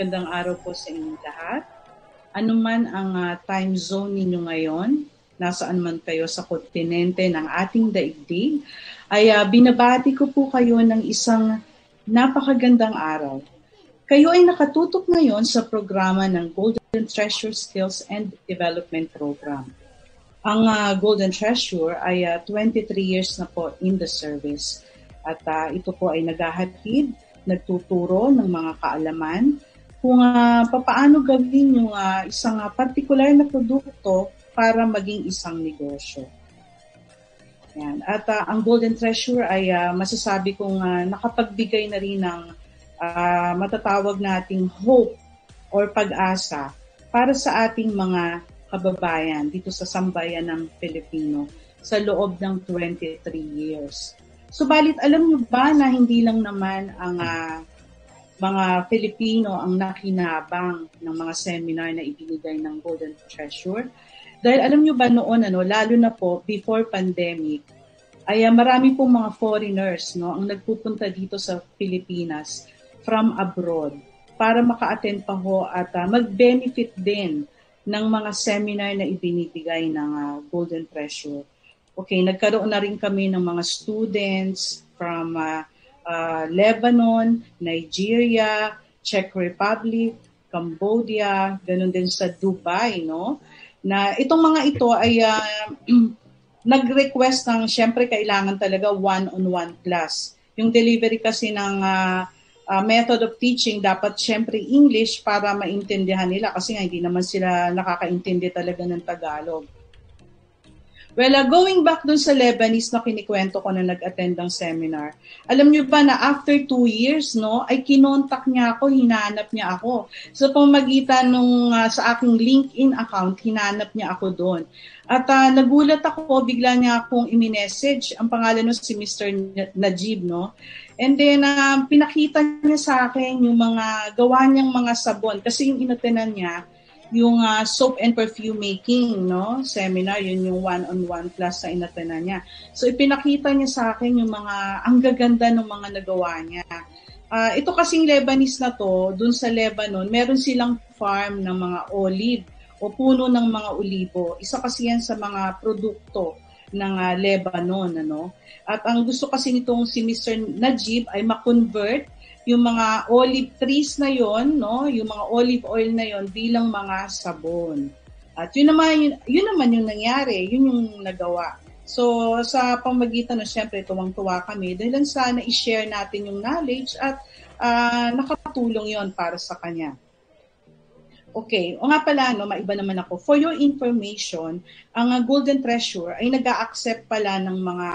Magandang araw po sa inyong lahat. Ano man ang uh, time zone ninyo ngayon, nasaan man kayo sa kontinente ng ating daigdig, ay uh, binabati ko po kayo ng isang napakagandang araw. Kayo ay nakatutok ngayon sa programa ng Golden Treasure Skills and Development Program. Ang uh, Golden Treasure ay uh, 23 years na po in the service at uh, ito po ay naghahatid, nagtuturo ng mga kaalaman kung uh, papaano gawin yung uh, isang uh, particular na produkto para maging isang negosyo. Yan. At uh, ang Golden Treasure ay uh, masasabi kong uh, nakapagbigay na rin ng uh, matatawag nating hope or pag-asa para sa ating mga kababayan dito sa sambayan ng Pilipino sa loob ng 23 years. Subalit alam niyo ba na hindi lang naman ang uh, mga Filipino ang nakinabang ng mga seminar na ibinigay ng Golden Treasure? Dahil alam nyo ba noon, ano, lalo na po before pandemic, ay uh, marami pong mga foreigners no, ang nagpupunta dito sa Pilipinas from abroad para maka-attend pa ho at uh, mag-benefit din ng mga seminar na ibinibigay ng uh, Golden Treasure. Okay, nagkaroon na rin kami ng mga students from uh, uh, Lebanon, Nigeria, Czech Republic, Cambodia, ganun din sa Dubai, no? na itong mga ito ay uh, nag-request ng, syempre kailangan talaga one-on-one class. Yung delivery kasi ng uh, uh, method of teaching, dapat syempre English para maintindihan nila kasi nga hindi naman sila nakakaintindi talaga ng Tagalog. Well, uh, going back dun sa Lebanese na kinikwento ko na nag-attend ng seminar, alam niyo ba na after two years, no, ay kinontak niya ako, hinanap niya ako. Sa pamagitan nung uh, sa aking LinkedIn account, hinanap niya ako doon. At uh, nagulat ako, bigla niya akong i-message. Ang pangalan no si Mr. Najib, no? And then, uh, pinakita niya sa akin yung mga gawa niyang mga sabon. Kasi yung inatenan niya, yung uh, soap and perfume making no? Seminar yun yung one-on-one class sa inatena niya. So ipinakita niya sa akin yung mga ang gaganda ng mga nagawa niya. Uh, ito kasing Lebanese na to dun sa Lebanon meron silang farm ng mga olive o puno ng mga olibo. Isa kasi yan sa mga produkto ng uh, Lebanon ano? At ang gusto kasi nitong si Mr. Najib ay ma-convert yung mga olive trees na yon, no, yung mga olive oil na yon bilang mga sabon. At yun naman yun, yun naman yung nangyari, yun yung nagawa. So sa pamagitan no syempre tuwang-tuwa kami dahil sana i-share natin yung knowledge at uh, nakatulong yon para sa kanya. Okay, o nga pala, no, maiba naman ako. For your information, ang uh, Golden Treasure ay nag accept pala ng mga,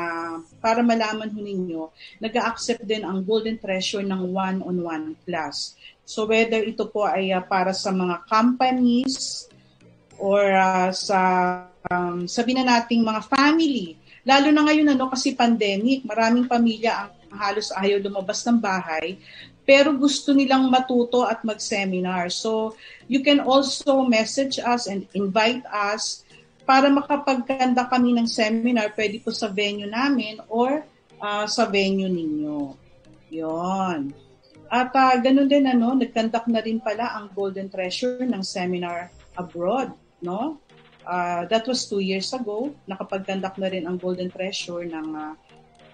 para malaman ho ninyo, nag accept din ang Golden Treasure ng one-on-one class. So whether ito po ay uh, para sa mga companies or uh, sa, um, sabi na nating mga family, lalo na ngayon ano kasi pandemic, maraming pamilya ang halos ayaw lumabas ng bahay pero gusto nilang matuto at mag-seminar. So, you can also message us and invite us para makapagkanda kami ng seminar, pwede po sa venue namin or uh, sa venue ninyo. Yon. At uh, ganun din, ano, nagkandak na rin pala ang Golden Treasure ng seminar abroad, no? Uh, that was two years ago. Nakapagkandak na rin ang Golden Treasure ng uh,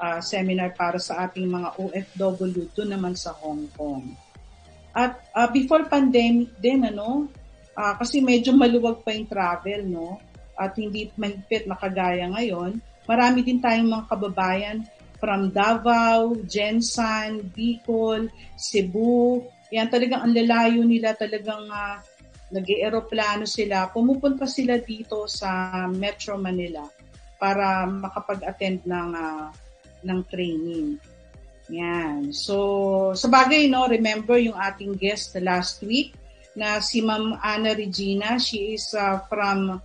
uh, seminar para sa ating mga OFW doon naman sa Hong Kong. At uh, before pandemic din, ano, uh, kasi medyo maluwag pa yung travel, no? At hindi mahigpit na kagaya ngayon. Marami din tayong mga kababayan from Davao, Jensan, Bicol, Cebu. Yan talagang ang lalayo nila talagang uh, nag-eroplano sila. Pumupunta sila dito sa Metro Manila para makapag-attend ng uh, ng training. Yan. So, sa bagay, no, remember yung ating guest last week na si Ma'am Ana Regina. She is uh, from,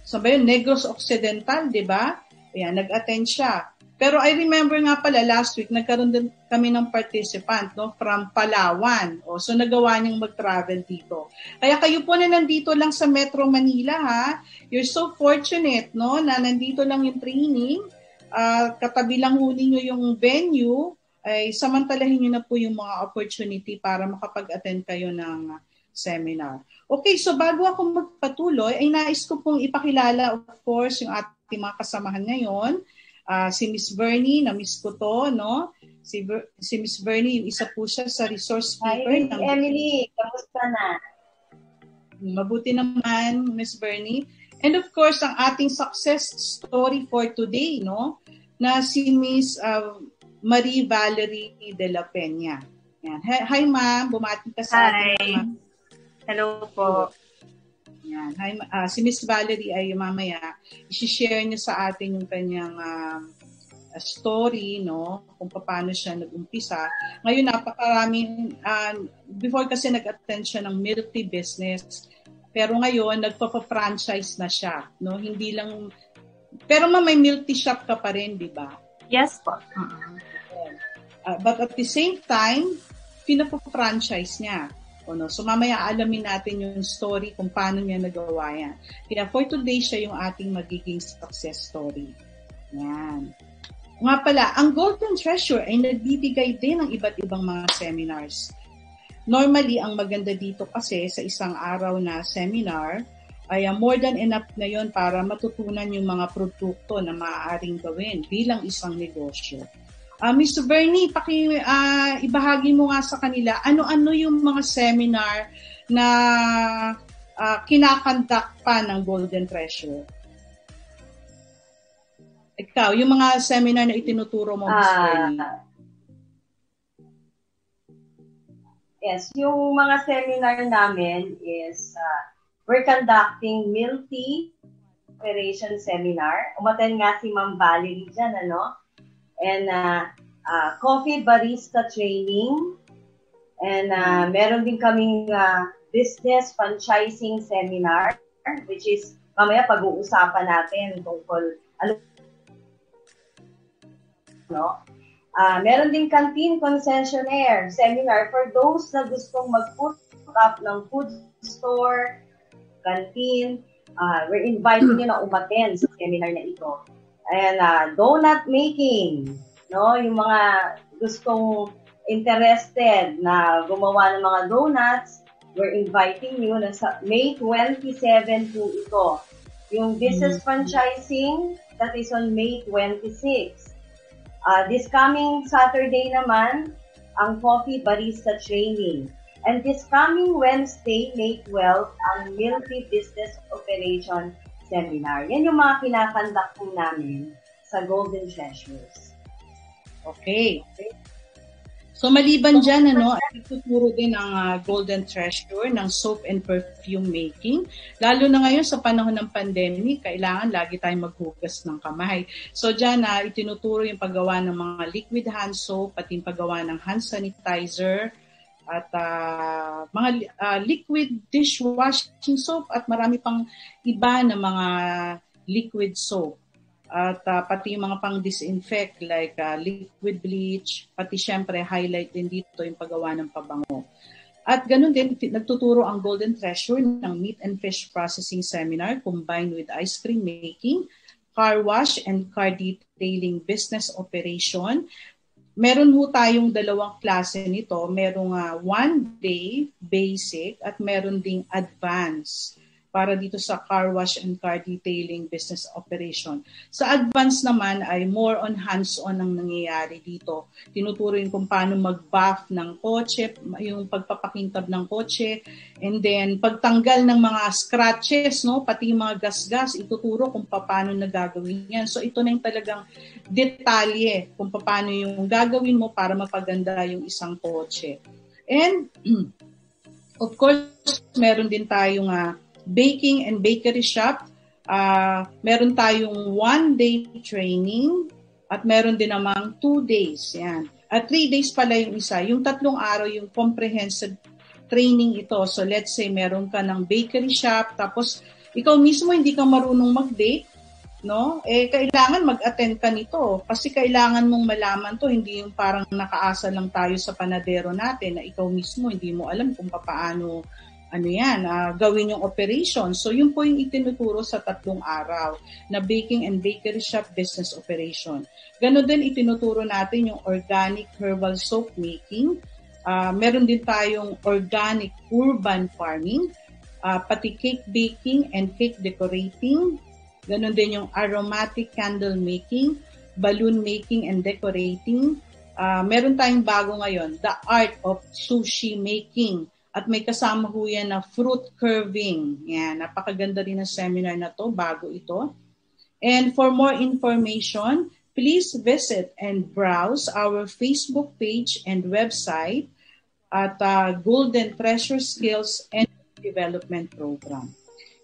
sa ba yun, Negros Occidental, di ba? Ayan, nag-attend siya. Pero I remember nga pala last week, nagkaroon din kami ng participant no, from Palawan. O, so nagawa niyang mag-travel dito. Kaya kayo po na nandito lang sa Metro Manila ha, you're so fortunate no, na nandito lang yung training uh, katabi lang ho ninyo yung venue, ay samantalahin nyo na po yung mga opportunity para makapag-attend kayo ng seminar. Okay, so bago ako magpatuloy, ay nais ko pong ipakilala, of course, yung ating mga kasamahan ngayon. Uh, si Miss Bernie, na-miss ko to, no? Si, Ber- si Miss Bernie, yung isa po siya sa resource keeper. Hi, ng... Emily, kamusta na? Mabuti naman, Miss Bernie. And of course, ang ating success story for today, no? Na si Miss uh, Marie Valerie de la Peña. Yan. Hi, hi ma'am, bumati ka sa Hi. ating Hello po. Yan. Hi, uh, si Miss Valerie ay mamaya, i-share niya sa atin yung kanyang uh, story, no? Kung paano siya nag-umpisa. Ngayon, napakaraming, uh, before kasi nag-attend siya ng multi business, pero ngayon, nagpapa-franchise na siya, no? Hindi lang, pero ma, may multi shop ka pa rin, di ba? Yes po. Uh-huh. Uh, but at the same time, pinapa-franchise niya. Ano. So mamaya alamin natin yung story kung paano niya nagawa yan. Kaya for today, siya yung ating magiging success story. Yan. Nga pala, ang Golden Treasure ay nagbibigay din ng iba't ibang mga seminars. Normally, ang maganda dito kasi sa isang araw na seminar, ay uh, more than enough na yon para matutunan yung mga produkto na maaaring gawin bilang isang negosyo. Uh, ah, Mr. Bernie, paki, uh, ibahagi mo nga sa kanila, ano-ano yung mga seminar na uh, kinakandak pa ng Golden Treasure? Ikaw, yung mga seminar na itinuturo mo, Ms. Uh, Bernie. Yes, yung mga seminar namin is uh, we're conducting Milty Operation Seminar. Umaten nga si Ma'am Valerie dyan, ano? and uh, uh, coffee barista training. And uh, meron din kaming uh, business franchising seminar, which is mamaya pag-uusapan natin tungkol ano no? Uh, meron din canteen concessionaire seminar for those na gustong mag-put up ng food store, canteen. Uh, we're inviting you na umaten sa seminar na ito. And uh, donut making, no? Yung mga gustong interested na gumawa ng mga donuts, we're inviting you na sa May 27 po ito. Yung business mm-hmm. franchising, that is on May 26. Uh, this coming Saturday naman, ang coffee barista training. And this coming Wednesday, May 12, ang Milky Business Operation seminar. Yan yung mga kinakandak po namin sa Golden Treasures. Okay. So maliban dyan, ano, ituturo din ang uh, Golden Treasure ng soap and perfume making. Lalo na ngayon sa panahon ng pandemic, kailangan lagi tayong maghugas ng kamay. So dyan, uh, itinuturo yung paggawa ng mga liquid hand soap, pati yung paggawa ng hand sanitizer, at uh, mga uh, liquid dishwashing soap at marami pang iba na mga liquid soap. At uh, pati yung mga pang-disinfect like uh, liquid bleach, pati syempre highlight din dito yung paggawa ng pabango. At ganun din, nagtuturo ang Golden Treasure ng Meat and Fish Processing Seminar combined with ice cream making, car wash and car detailing business operation, meron ho tayong dalawang klase nito. Merong uh, one day basic at meron ding advanced para dito sa car wash and car detailing business operation. Sa advance naman ay more on hands-on ang nangyayari dito. Tinuturuin kung paano mag-buff ng kotse, yung pagpapakintab ng kotse, and then pagtanggal ng mga scratches, no, pati yung mga gas-gas, ituturo kung paano na gagawin yan. So ito na yung talagang detalye kung paano yung gagawin mo para mapaganda yung isang kotse. And of course, meron din tayong uh, baking and bakery shop. Uh, meron tayong one day training at meron din namang two days. Yan. At three days pala yung isa. Yung tatlong araw, yung comprehensive training ito. So let's say meron ka ng bakery shop, tapos ikaw mismo hindi ka marunong mag-bake, no? Eh kailangan mag-attend ka nito kasi kailangan mong malaman to, hindi yung parang nakaasa lang tayo sa panadero natin na ikaw mismo hindi mo alam kung paano ano yan, uh, gawin yung operation. So, yun po yung itinuturo sa tatlong araw na baking and bakery shop business operation. Ganon din itinuturo natin yung organic herbal soap making. Uh, meron din tayong organic urban farming, uh, pati cake baking and cake decorating. Ganon din yung aromatic candle making, balloon making and decorating. Uh, meron tayong bago ngayon, the art of sushi making at may kasama ho yan na fruit curving. Yan, napakaganda rin ng seminar na to, bago ito. And for more information, please visit and browse our Facebook page and website at uh, Golden Treasure Skills and Development Program.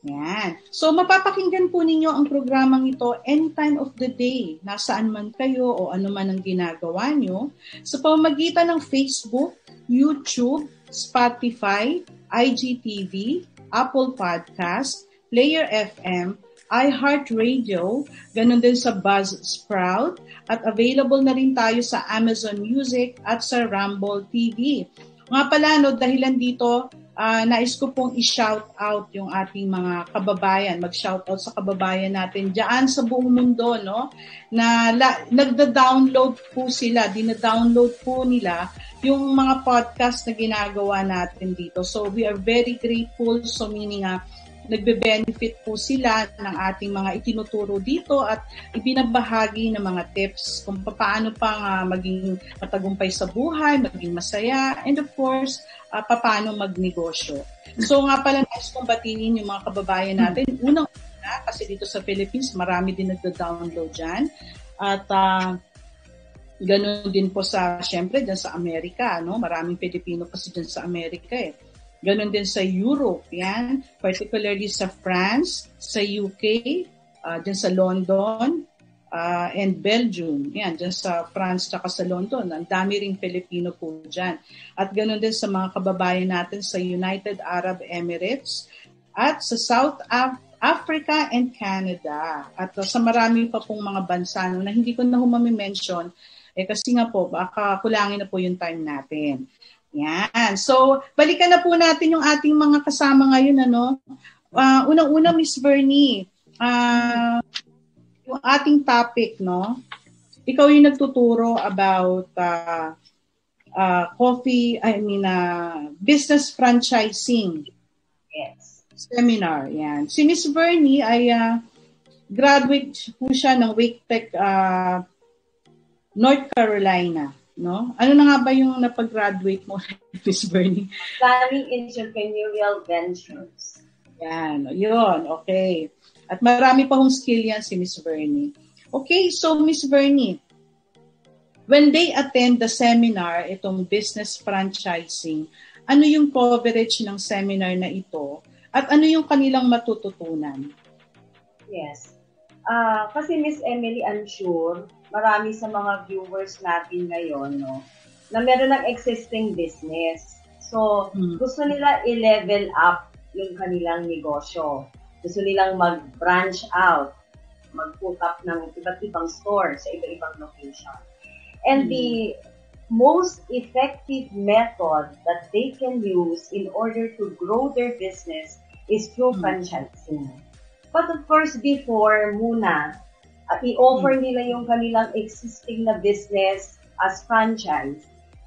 Yan. So, mapapakinggan po ninyo ang programang ito anytime of the day, nasaan man kayo o ano man ang ginagawa nyo, sa pamamagitan ng Facebook, YouTube, Spotify, IGTV, Apple Podcast, Player FM, iHeartRadio, ganun din sa Buzzsprout, at available na rin tayo sa Amazon Music at sa Rumble TV. Nga pala, no, dahilan dito, uh, nais ko pong i-shout out yung ating mga kababayan, mag-shout out sa kababayan natin diyan sa buong mundo, no? Na la, nagda-download po sila, dina-download po nila yung mga podcast na ginagawa natin dito. So we are very grateful. So meaning uh, nagbe-benefit po sila ng ating mga itinuturo dito at ibinabahagi ng mga tips kung paano pang uh, maging matagumpay sa buhay, maging masaya, and of course, uh, paano magnegosyo. So nga pala, nais kong batiin yung mga kababayan natin. Unang-una, kasi dito sa Philippines, marami din nagda-download dyan. At uh, Ganon din po sa, syempre, dyan sa Amerika, no? Maraming Pilipino kasi dyan sa Amerika eh Ganon din sa Europe, yan. Particularly sa France, sa UK, uh, dyan sa London, uh, and Belgium. Yan, dyan sa France tsaka sa London. Ang dami ring Filipino po dyan. At ganon din sa mga kababayan natin sa United Arab Emirates at sa South Af- Africa and Canada. At uh, sa marami pa pong mga bansa no, na hindi ko na humami-mention eh kasi nga po, baka kulangin na po yung time natin. Yan. So, balikan na po natin yung ating mga kasama ngayon. Ano? Uh, unang-una, Miss Bernie, uh, yung ating topic, no? Ikaw yung nagtuturo about uh, uh, coffee, I mean, uh, business franchising. Yes. Seminar, yan. Si Miss Bernie ay uh, graduate po siya ng Wake Tech uh, North Carolina no? Ano na nga ba yung napag-graduate mo, Miss Bernie? Planning Entrepreneurial Ventures. Yan, yun, okay. At marami pa hong skill yan si Miss Bernie. Okay, so Miss Bernie, when they attend the seminar, itong business franchising, ano yung coverage ng seminar na ito at ano yung kanilang matututunan? Yes. Uh, kasi Miss Emily, I'm sure, marami sa mga viewers natin ngayon, no, na meron ng existing business. So, hmm. gusto nila i-level up yung kanilang negosyo. Gusto nilang mag-branch out, mag-put up ng iba't ibang store sa iba-ibang location. And hmm. the most effective method that they can use in order to grow their business is through hmm. franchising. But of course, before muna, at i-offer hmm. nila yung kanilang existing na business as franchise,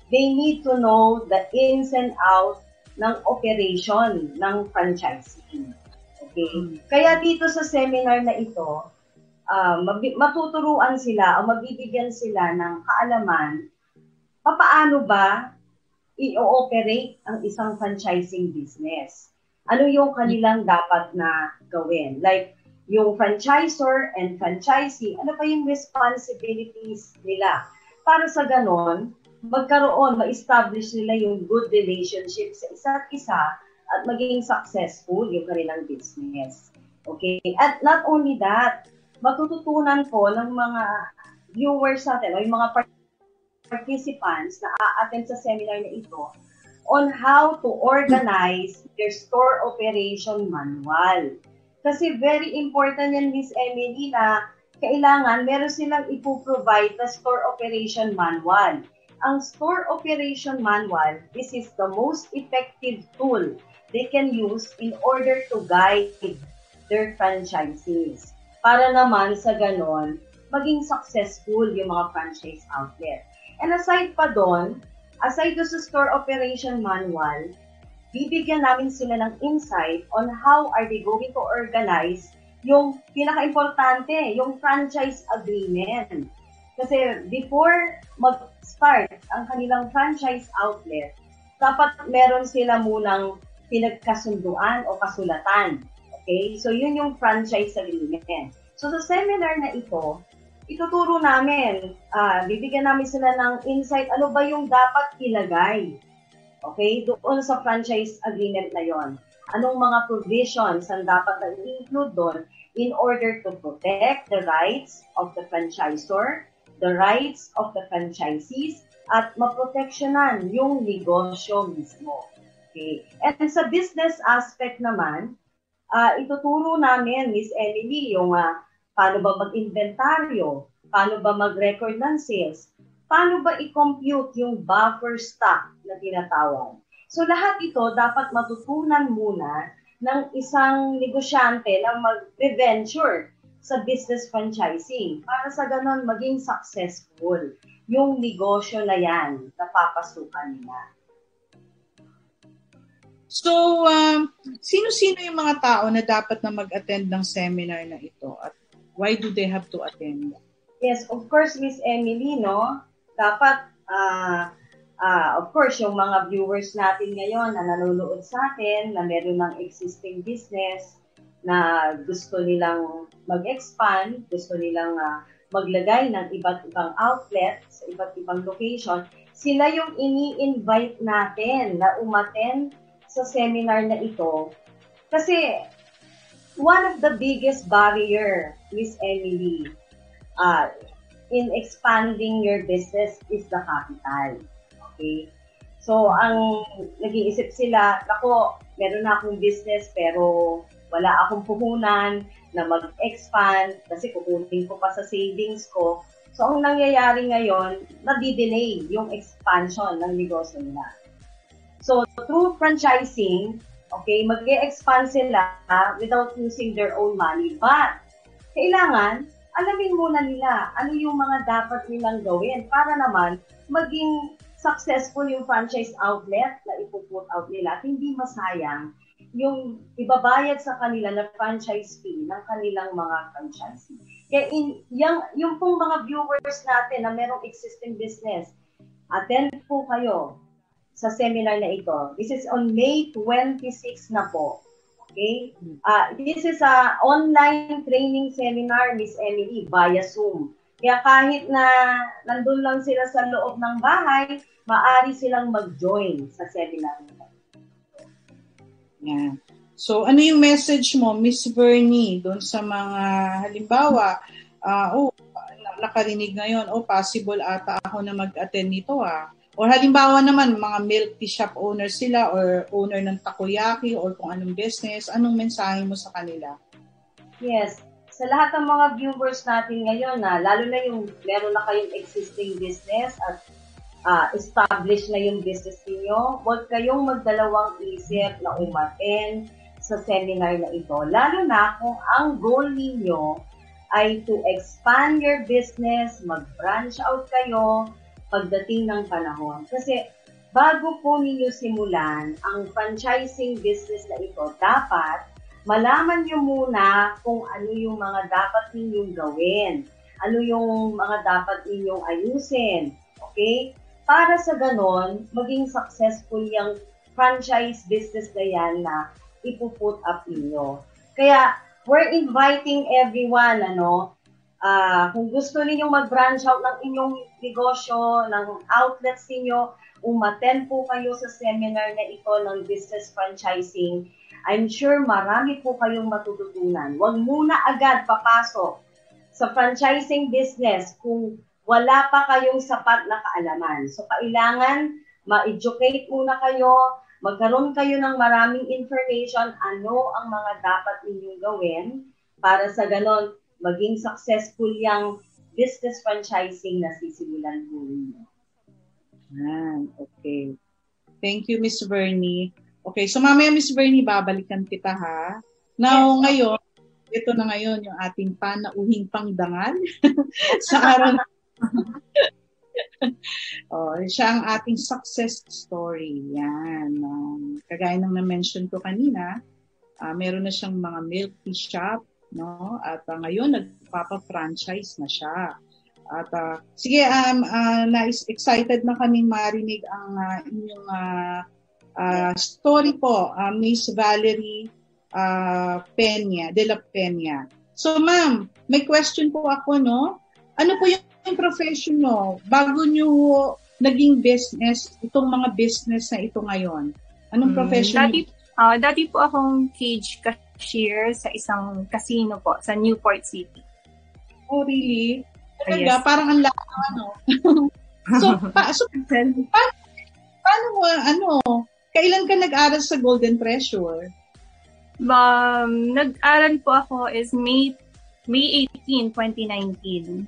they need to know the ins and outs ng operation ng franchising. Okay? Hmm. Kaya dito sa seminar na ito, uh, matuturuan sila o mabibigyan sila ng kaalaman paano ba i-operate ang isang franchising business. Ano yung kanilang dapat na gawin? Like, yung franchisor and franchisee, ano pa yung responsibilities nila. Para sa ganon, magkaroon, ma-establish nila yung good relationship sa isa't isa at maging successful yung kanilang business. Okay? At not only that, matututunan po ng mga viewers natin o yung mga participants na a-attend sa seminar na ito on how to organize their store operation manual. Kasi very important yan, Miss Emily, na kailangan meron silang ipoprovide na store operation manual. Ang store operation manual, this is the most effective tool they can use in order to guide their franchisees. Para naman sa ganon, maging successful yung mga franchise outlet. And aside pa doon, aside do sa store operation manual, bibigyan namin sila ng insight on how are they going to organize yung pinaka-importante, yung franchise agreement. Kasi before mag-start ang kanilang franchise outlet, dapat meron sila munang pinagkasunduan o kasulatan. Okay? So, yun yung franchise agreement. So, sa seminar na ito, ituturo namin, uh, bibigyan namin sila ng insight, ano ba yung dapat ilagay Okay? Doon sa franchise agreement na yon. Anong mga provisions ang dapat na include doon in order to protect the rights of the franchisor, the rights of the franchisees, at maproteksyonan yung negosyo mismo. Okay? And sa business aspect naman, uh, ituturo namin, Miss Emily, yung uh, paano ba mag-inventaryo, paano ba mag-record ng sales, paano ba i-compute yung buffer stock na tinatawag. So lahat ito dapat matutunan muna ng isang negosyante na mag-venture sa business franchising para sa ganon maging successful yung negosyo na yan na papasukan nila. So, um, sino-sino yung mga tao na dapat na mag-attend ng seminar na ito at why do they have to attend? Yes, of course, Miss Emily, no? Dapat uh, uh, of course, yung mga viewers natin ngayon na nanonood sa atin, na meron ng existing business, na gusto nilang mag-expand, gusto nilang uh, maglagay ng iba't ibang outlet sa iba't ibang location, sila yung ini-invite natin na umaten sa seminar na ito. Kasi one of the biggest barrier, Miss Emily, uh, in expanding your business is the capital. Okay? So, ang nag-iisip sila, ako, meron na akong business pero wala akong puhunan na mag-expand kasi kukunin ko pa sa savings ko. So, ang nangyayari ngayon, nadi-delay yung expansion ng negosyo nila. So, through franchising, okay, mag expand sila without using their own money. But, kailangan, alamin muna nila ano yung mga dapat nilang gawin para naman maging successful yung franchise outlet na ipuput out nila at hindi masayang yung ibabayad sa kanila na franchise fee ng kanilang mga franchisee. Kaya in, yung, yung pong mga viewers natin na merong existing business, attend po kayo sa seminar na ito. This is on May 26 na po. Okay? Uh, this is a online training seminar, Miss Emily, via Zoom. Kaya kahit na nandun lang sila sa loob ng bahay, maari silang mag-join sa seminar. Yeah. So, ano yung message mo, Miss Bernie, doon sa mga, halimbawa, uh, oh, nakarinig ngayon, oh, possible ata ako na mag-attend nito ah. Or halimbawa naman, mga milk tea shop owner sila or owner ng takoyaki or kung anong business, anong mensahe mo sa kanila? Yes sa lahat ng mga viewers natin ngayon, na lalo na yung meron na kayong existing business at uh, established na yung business niyo, huwag kayong magdalawang isip na umaten sa seminar na ito. Lalo na kung ang goal ninyo ay to expand your business, mag-branch out kayo pagdating ng panahon. Kasi bago po ninyo simulan ang franchising business na ito, dapat malaman nyo muna kung ano yung mga dapat ninyong gawin. Ano yung mga dapat ninyong ayusin. Okay? Para sa ganon, maging successful yung franchise business na yan na ipuput up ninyo. Kaya, we're inviting everyone, ano, uh, kung gusto ninyong mag-branch out ng inyong negosyo, ng outlets ninyo, umaten po kayo sa seminar na ito ng business franchising I'm sure marami po kayong matututunan. Huwag muna agad papasok sa franchising business kung wala pa kayong sapat na kaalaman. So, kailangan ma-educate muna kayo, magkaroon kayo ng maraming information, ano ang mga dapat ninyong gawin para sa ganon maging successful yung business franchising na sisimulan po ninyo. Ah, okay. Thank you, Miss Bernie. Okay, so mamaya Miss Bernie, babalikan kita ha. Now, yes. ngayon, ito na ngayon yung ating panauhing pangdangal sa araw na oh, siya ang ating success story. Yan. Um, kagaya ng na-mention ko kanina, uh, meron na siyang mga milk tea shop, no? At uh, ngayon, nagpapa-franchise na siya. At uh, sige, um, uh, na-excited na kami marinig ang uh, inyong uh, uh, story po, uh, Miss Valerie uh, Peña, de la Peña. So ma'am, may question po ako, no? Ano po yung profession nyo bago nyo naging business, itong mga business na ito ngayon? Anong hmm, profession? Dati, uh, dati po akong cage cashier sa isang casino po sa Newport City. Oh, really? Talaga, yes. parang ang laki ano. so, pa, so paano, paano mo, ano, kailan ka nag-aral sa Golden Treasure? Um, nag-aral po ako is May May 18, 2019.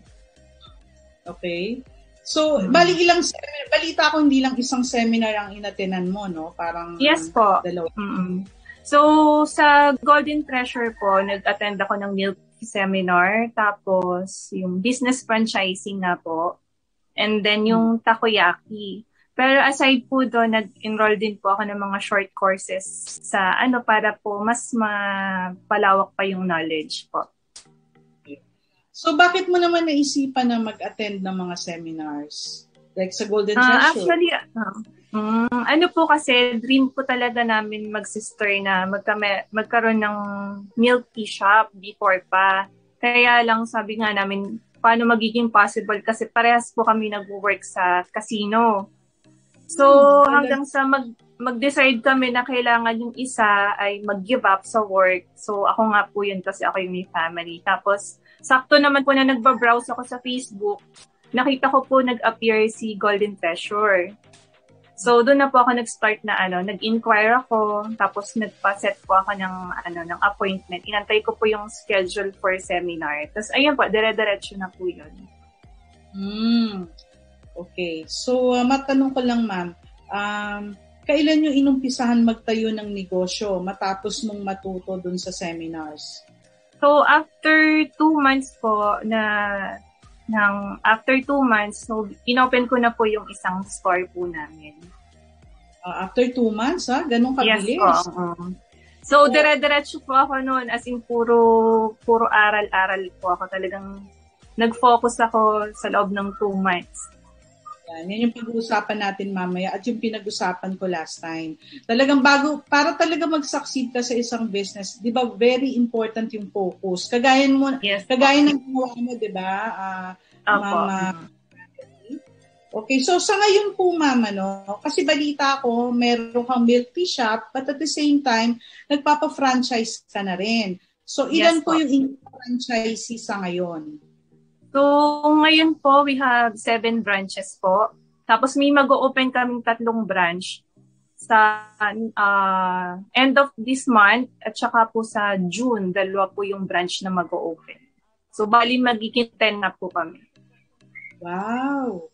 Okay. So, hmm. bali ilang seminar, balita ko hindi lang isang seminar ang inatenan mo, no? Parang Yes po. Dalawa. Mm-hmm. So, sa Golden Treasure po, nag-attend ako ng milk seminar, tapos yung business franchising nga po, and then yung takoyaki. Pero aside po doon, nag-enroll din po ako ng mga short courses sa ano para po mas mapalawak pa yung knowledge po. So bakit mo naman naisipan na mag-attend ng mga seminars? Like sa Golden uh, Treasure? Actually, uh, um, ano po kasi, dream po talaga namin mag-sister na magka- magkaroon ng milk tea shop before pa. Kaya lang sabi nga namin, paano magiging possible kasi parehas po kami nag-work sa casino. So, hmm, hanggang sa mag mag-decide kami na kailangan yung isa ay mag-give up sa work. So, ako nga po yun kasi ako yung may family. Tapos, sakto naman po na nagbabrowse ako sa Facebook, nakita ko po nag-appear si Golden Treasure. So, doon na po ako nag-start na ano, nag-inquire ako, tapos nagpa-set po ako ng, ano, ng appointment. Inantay ko po yung schedule for seminar. Tapos, ayun po, dire-diretso na po yun. Hmm. Okay. So, uh, matanong ko lang, ma'am. Um, kailan nyo inumpisahan magtayo ng negosyo matapos mong matuto dun sa seminars? So, after two months po na ng after two months, so inopen ko na po yung isang store po namin. Uh, after two months, ha? Ganun kabilis? Yes po. Uh-huh. So, so dire-diretso po ako noon as in puro, puro aral-aral po ako. Talagang nag-focus ako sa loob ng two months. Yan, yan yung pag-uusapan natin mamaya at yung pinag-usapan ko last time. Talagang bago, para talaga mag-succeed ka sa isang business, di ba, very important yung focus. Kagaya mo, yes, kagaya ng ginawa mo, di ba, uh, mama, Okay, so sa ngayon po, mama, no, kasi balita ko, meron kang milk tea shop, but at the same time, nagpapa-franchise ka na rin. So, ilan yes, po, po yung franchisee sa ngayon? So, ngayon po, we have seven branches po. Tapos may mag-open kaming tatlong branch sa uh, end of this month at saka po sa June, dalawa po yung branch na mag-open. So, bali magiging 10 na po kami. Wow!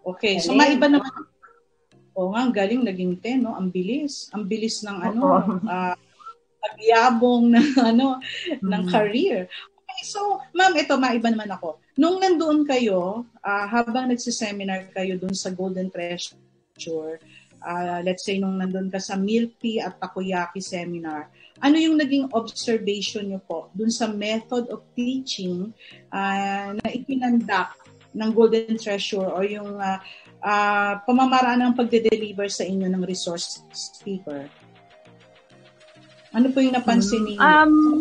Okay, so maiba naman. Oo nga, ang galing, naging 10, no? Ang bilis. Ang bilis ng ano, uh, pagyabong ng ano, mm-hmm. ng career. Okay, so, ma'am, ito, maiba naman ako. Nung nandoon kayo, uh, habang nagsiseminar kayo doon sa Golden Treasure, uh, let's say nung nandoon ka sa tea at takoyaki seminar, ano yung naging observation nyo po doon sa method of teaching uh, na ipinandak ng Golden Treasure or yung uh, uh, pamamaraan ng pagde-deliver sa inyo ng resource speaker? Ano po yung napansin niyo? Um,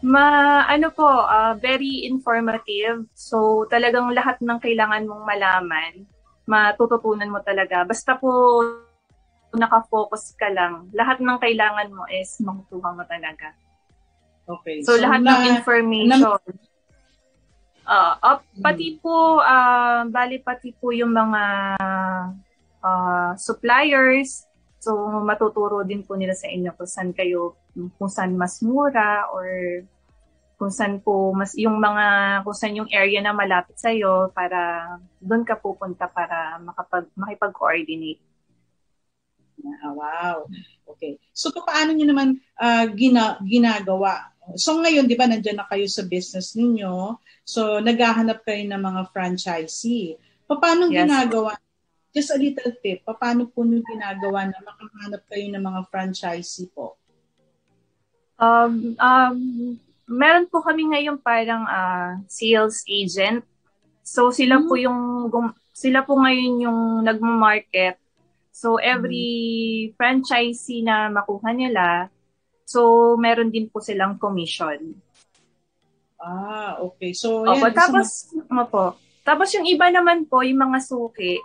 Ma, ano po, uh, very informative. So, talagang lahat ng kailangan mong malaman, matututunan mo talaga. Basta po nakafocus ka lang, lahat ng kailangan mo is makukuha mo talaga. Okay. So, so lahat na, ng information. uh, uh, pati po, uh, bali pati po yung mga uh, suppliers, So, matuturo din po nila sa inyo kung saan kayo, kung saan mas mura or kung saan po mas yung mga kung saan yung area na malapit sa iyo para doon ka pupunta para makapag makipag-coordinate. Ah, wow. Okay. So paano niyo naman uh, gina, ginagawa? So ngayon, 'di ba, nandiyan na kayo sa business ninyo. So naghahanap kayo ng mga franchisee. Paano yes. ginagawa? Just a little tip. Paano po niyo ginagawa na makahanap kayo ng mga franchisee po? Um, um, meron po kami ngayon parang uh, sales agent. So sila hmm. po yung sila po ngayon yung nagmo-market. So every hmm. franchisee na makuha nila, so meron din po silang commission. Ah, okay. So Opo, yan, tapos mo po. Tapos yung iba naman po, yung mga suki,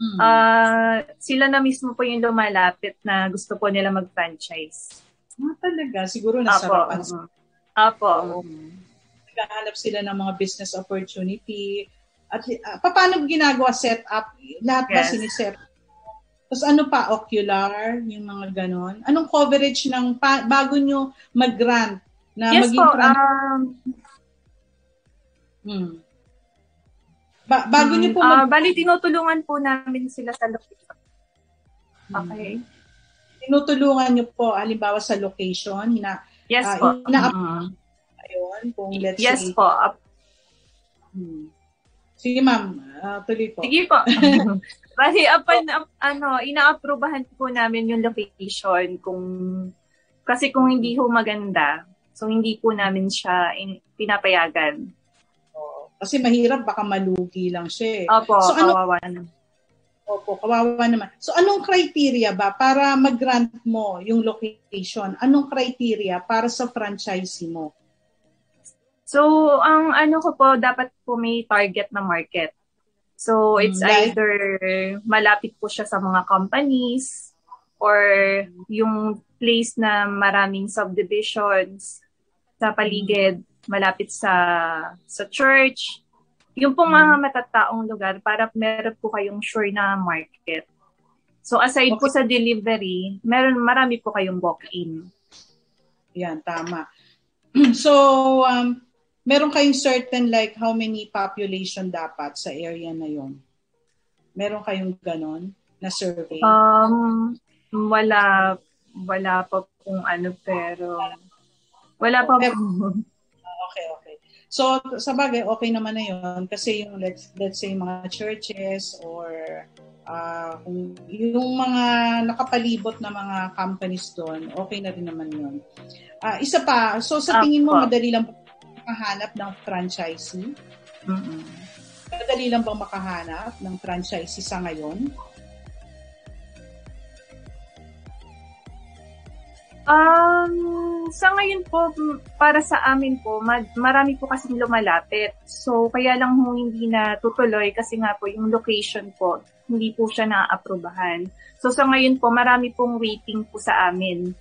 hmm. uh, sila na mismo po yung lumalapit na gusto po nila mag-franchise. Ah, talaga? Siguro nasarapan sila. Apo. Um, naghahanap sila ng mga business opportunity. At uh, paano ginagawa set up? Lahat yes. ba siniset? Tapos ano pa, ocular, yung mga ganon? Anong coverage ng, pa, bago nyo mag-grant na yes maging po, um, hmm. Ba- bago hmm, nyo po mag- uh, bali, tinutulungan po namin sila sa location. Hmm. Okay. Hmm tinutulungan niyo po halimbawa sa location, hina Yes uh, po. Hina uh-huh. ayun, kung let's yes say po. Up. Hmm. Sige ma'am, uh, tuloy po. Sige po. Bali, upon, up, ano, ina-approbahan po namin yung location kung kasi kung hindi ho maganda, so hindi po namin siya in, pinapayagan. Kasi mahirap baka malugi lang siya. Eh. Opo, so, ano, kawawa naman Opo, kawawa naman. So anong criteria ba para mag-grant mo yung location? Anong criteria para sa franchisee mo? So, ang ano ko po, dapat po may target na market. So, it's like, either malapit po siya sa mga companies or yung place na maraming subdivisions sa paligid, malapit sa sa church, yung pong mga hmm. matataong lugar para meron po kayong sure na market. So aside okay. po sa delivery, meron marami po kayong walk-in. Yan, tama. so, um, meron kayong certain like how many population dapat sa area na yon? Meron kayong ganon na survey? Um, wala, wala pa kung ano pero wala pa okay. po. So, sa bagay, okay naman na yun kasi yung, let's, let's say, mga churches or uh, yung mga nakapalibot na mga companies doon, okay na rin naman yun. Uh, isa pa, so sa tingin mo, madali lang makahanap ng franchisee? Mm-mm. Madali lang bang makahanap ng franchisee sa ngayon? Um, sa ngayon po, para sa amin po, mad- marami po kasi lumalapit. So, kaya lang ho hindi na tutuloy kasi nga po yung location po, hindi po siya na-aprobahan. So, sa ngayon po, marami pong waiting po sa amin.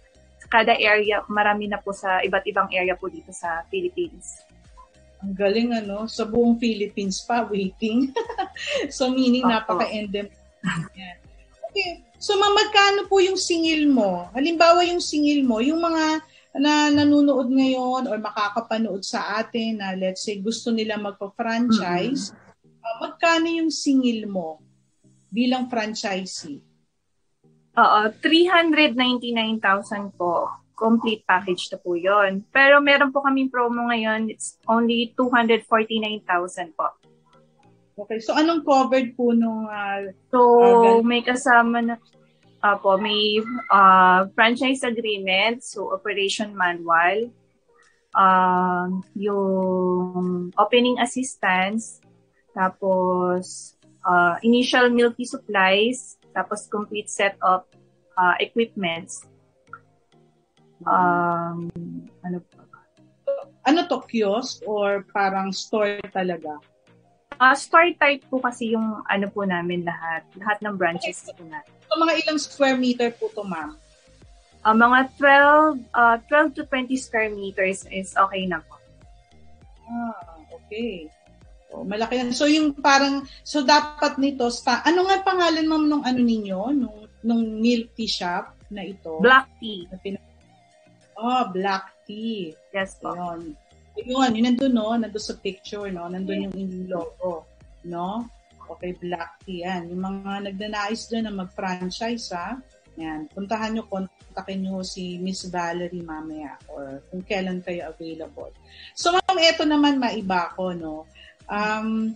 Kada area, marami na po sa iba't ibang area po dito sa Philippines. Ang galing ano, sa buong Philippines pa, waiting. so, meaning napaka-endem. Okay, So, magkano po yung singil mo? Halimbawa yung singil mo, yung mga na nanonood ngayon or makakapanood sa atin na let's say gusto nila magpa-franchise, mm-hmm. uh, magkano yung singil mo bilang franchisee? Oo, 399,000 po. Complete package na po yon. Pero meron po kaming promo ngayon, it's only 249,000 po. Okay, so anong covered po nung uh, So, uh, may kasama na Apo, may uh, franchise agreement, so operation manual, uh, yung opening assistance, tapos uh, initial milky supplies, tapos complete set of uh, equipments. Um, ano pa? Ano to, kiosk or parang store talaga? Uh, store type po kasi yung ano po namin lahat. Lahat ng branches okay. po natin. So, mga ilang square meter po to, ma'am? Uh, mga 12, uh, 12 to 20 square meters is okay na po. Ah, okay. So, malaki yan. So, yung parang, so dapat nito, sta, ano nga pangalan, ma'am, nung ano ninyo, nung, nung milk tea shop na ito? Black tea. Na pin- oh, black tea. Yes po. Ayun. Yun, yun nandun, no? Nandun sa picture, no? Nandun yung logo, no? kay Black Tea. Yan. Yung mga nagnanais dyan na mag-franchise, ha? Yan. Puntahan nyo, kontakin nyo si Miss Valerie mamaya or kung kailan kayo available. So, ma'am, ito naman maiba ko, no? Um,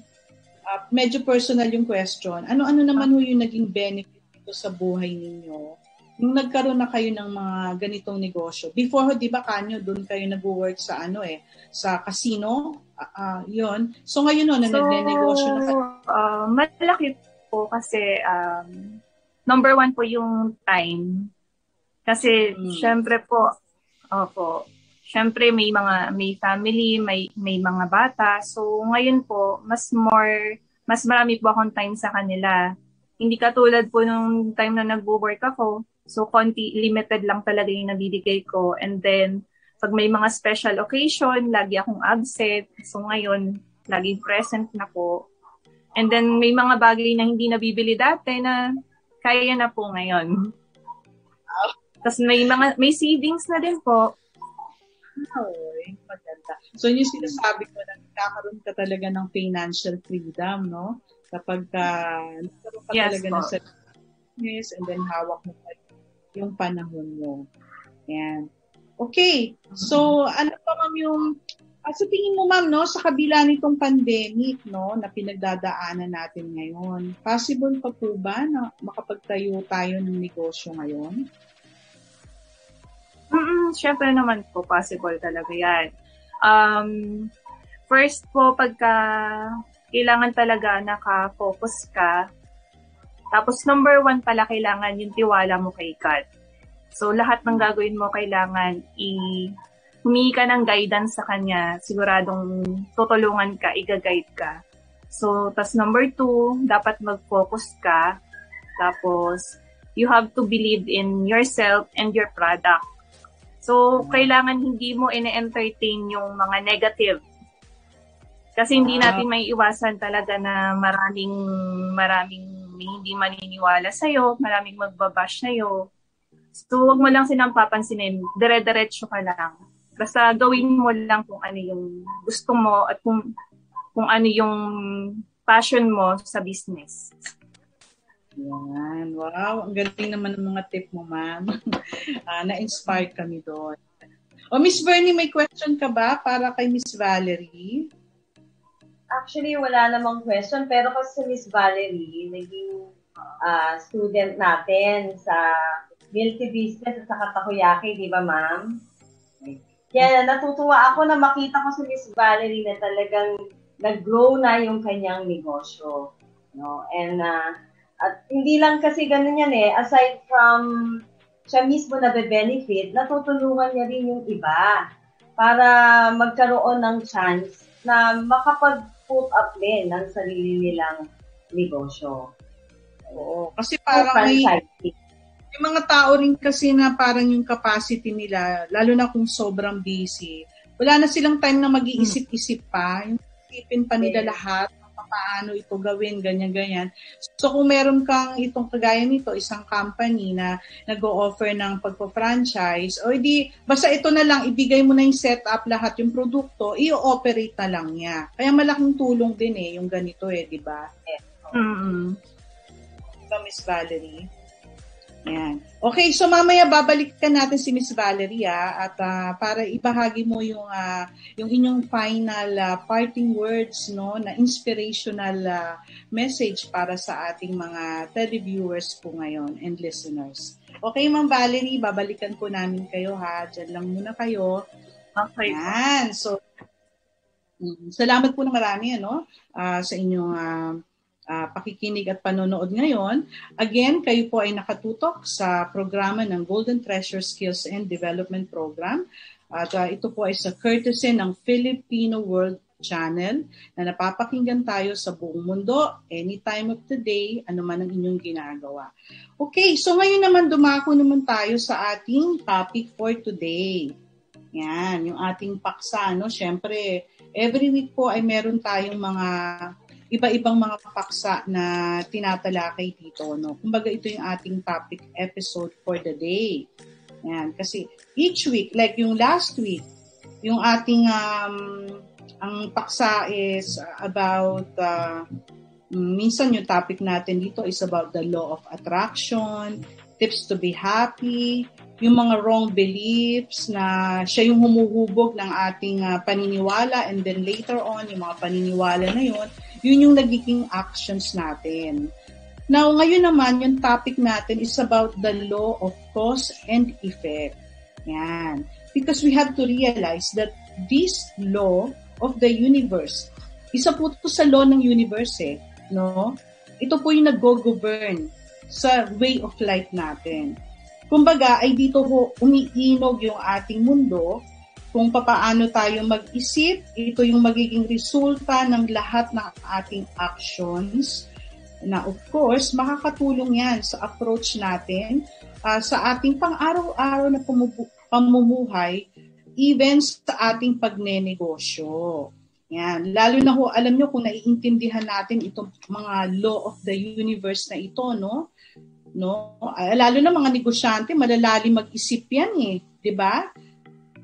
uh, medyo personal yung question. Ano-ano naman ho yung naging benefit dito sa buhay ninyo nung nagkaroon na kayo ng mga ganitong negosyo, before, di ba, kanyo, doon kayo nag-work sa ano eh, sa casino, uh, uh, yun. So, ngayon no, na so, nagne-negosyo na kayo. Uh, malaki po kasi, um, number one po yung time. Kasi, hmm. syempre po, opo, syempre may mga, may family, may, may mga bata. So, ngayon po, mas more, mas marami po akong time sa kanila. Hindi katulad po nung time na nag-work ako, So, konti, limited lang talaga yung nabibigay ko. And then, pag may mga special occasion, lagi akong absent. So, ngayon, laging present na po. And then, may mga bagay na hindi nabibili dati na kaya na po ngayon. Tapos may mga may savings na din po. Ay, maganda. So, yung sinasabi ko na nagkakaroon ka talaga ng financial freedom, no? Kapag ka, nagkaroon ka yes, talaga po. ng business and then hawak mo pa yung panahon mo. Yan. Okay. So, ano pa ma'am yung at sa tingin mo ma'am, no, sa kabila nitong pandemic, no, na pinagdadaanan natin ngayon, possible pa po ba na makapagtayo tayo ng negosyo ngayon? Mm, syempre naman po possible talaga 'yan. Um, first po pagka kailangan talaga naka-focus ka tapos number one pala, kailangan yung tiwala mo kay God. So lahat ng gagawin mo, kailangan i humingi ka ng guidance sa kanya. Siguradong tutulungan ka, i-guide ka. So, tas number two, dapat mag-focus ka. Tapos, you have to believe in yourself and your product. So, kailangan hindi mo ine-entertain yung mga negative. Kasi hindi natin may iwasan talaga na maraming maraming may hindi maniniwala sa'yo, maraming magbabash sa'yo. So, wag mo lang silang papansinin. Dire-diretso ka lang. Basta gawin mo lang kung ano yung gusto mo at kung, kung ano yung passion mo sa business. Yan. Wow. Ang galing naman ng mga tip mo, ma'am. uh, na-inspired kami doon. O, Miss Bernie, may question ka ba para kay Miss Valerie? Actually, wala namang question. Pero kasi si Miss Valerie, naging uh, student natin sa Milky Business at sa Takoyaki, di ba ma'am? Kaya natutuwa ako na makita ko si Miss Valerie na talagang nag-grow na yung kanyang negosyo. No? And uh, at hindi lang kasi ganun yan eh. Aside from siya mismo na benefit, natutulungan niya rin yung iba para magkaroon ng chance na makapag put up din ng sarili nilang negosyo. Oo. Kasi parang may, may mga tao rin kasi na parang yung capacity nila, lalo na kung sobrang busy, wala na silang time na mag-iisip-isip pa. Yung isipin pa nila lahat paano ito gawin, ganyan-ganyan. So kung meron kang itong kagaya nito, isang company na nag-o-offer ng pagpo-franchise, o di, basta ito na lang, ibigay mo na yung setup, lahat yung produkto, i-operate na lang niya. Kaya malaking tulong din eh, yung ganito eh, di ba? Yes. Mm-hmm. Diba, Miss Valerie? Yan. Okay, so mamaya babalikan natin si Miss Valeria at uh, para ibahagi mo yung uh, yung inyong final uh, parting words no na inspirational uh, message para sa ating mga televiewers po ngayon and listeners. Okay, Ma'am Valerie, babalikan po namin kayo ha. Diyan lang muna kayo. Okay. Yan. So, mm, salamat po na marami ano, uh, sa inyong uh, uh, pakikinig at panonood ngayon. Again, kayo po ay nakatutok sa programa ng Golden Treasure Skills and Development Program. At uh, ito po ay sa courtesy ng Filipino World Channel na napapakinggan tayo sa buong mundo, anytime of the day, anuman ang inyong ginagawa. Okay, so ngayon naman dumako naman tayo sa ating topic for today. Yan, yung ating paksa, no? Siyempre, every week po ay meron tayong mga iba-ibang mga paksa na tinatalakay dito. No? Kumbaga ito yung ating topic episode for the day. Yan. Kasi each week, like yung last week, yung ating um, ang paksa is about uh, Minsan yung topic natin dito is about the law of attraction, tips to be happy, yung mga wrong beliefs na siya yung humuhubog ng ating uh, paniniwala and then later on, yung mga paniniwala na yun, yun yung nagiging actions natin. Now, ngayon naman, yung topic natin is about the law of cause and effect. Yan. Because we have to realize that this law of the universe, isa po ito sa law ng universe eh, no? Ito po yung nag-govern sa way of life natin. Kumbaga, ay dito ho umiinog yung ating mundo kung papaano tayo mag-isip. Ito yung magiging resulta ng lahat ng ating actions na of course, makakatulong yan sa approach natin uh, sa ating pang-araw-araw na pumubu- pamumuhay, even sa ating pagnenegosyo. Yan. Lalo na ho, alam nyo kung naiintindihan natin itong mga law of the universe na ito, no? no? Lalo na mga negosyante, malalalim mag-isip yan eh, 'di ba?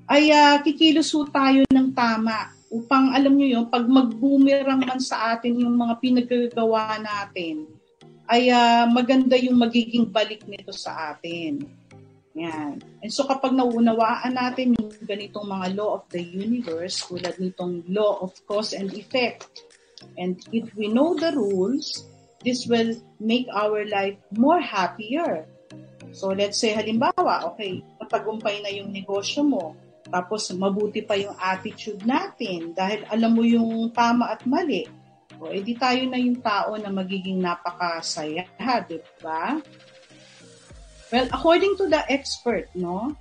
Ay uh, kikilos tayo ng tama upang alam niyo yung pag mag-boomerang man sa atin yung mga pinagagawa natin, ay uh, maganda yung magiging balik nito sa atin. Yan. And so kapag nauunawaan natin yung ganitong mga law of the universe, tulad nitong law of cause and effect, and if we know the rules, this will make our life more happier. So let's say halimbawa, okay, matagumpay na yung negosyo mo, tapos mabuti pa yung attitude natin dahil alam mo yung tama at mali. O edi tayo na yung tao na magiging napakasaya, di ba? Well, according to the expert, no,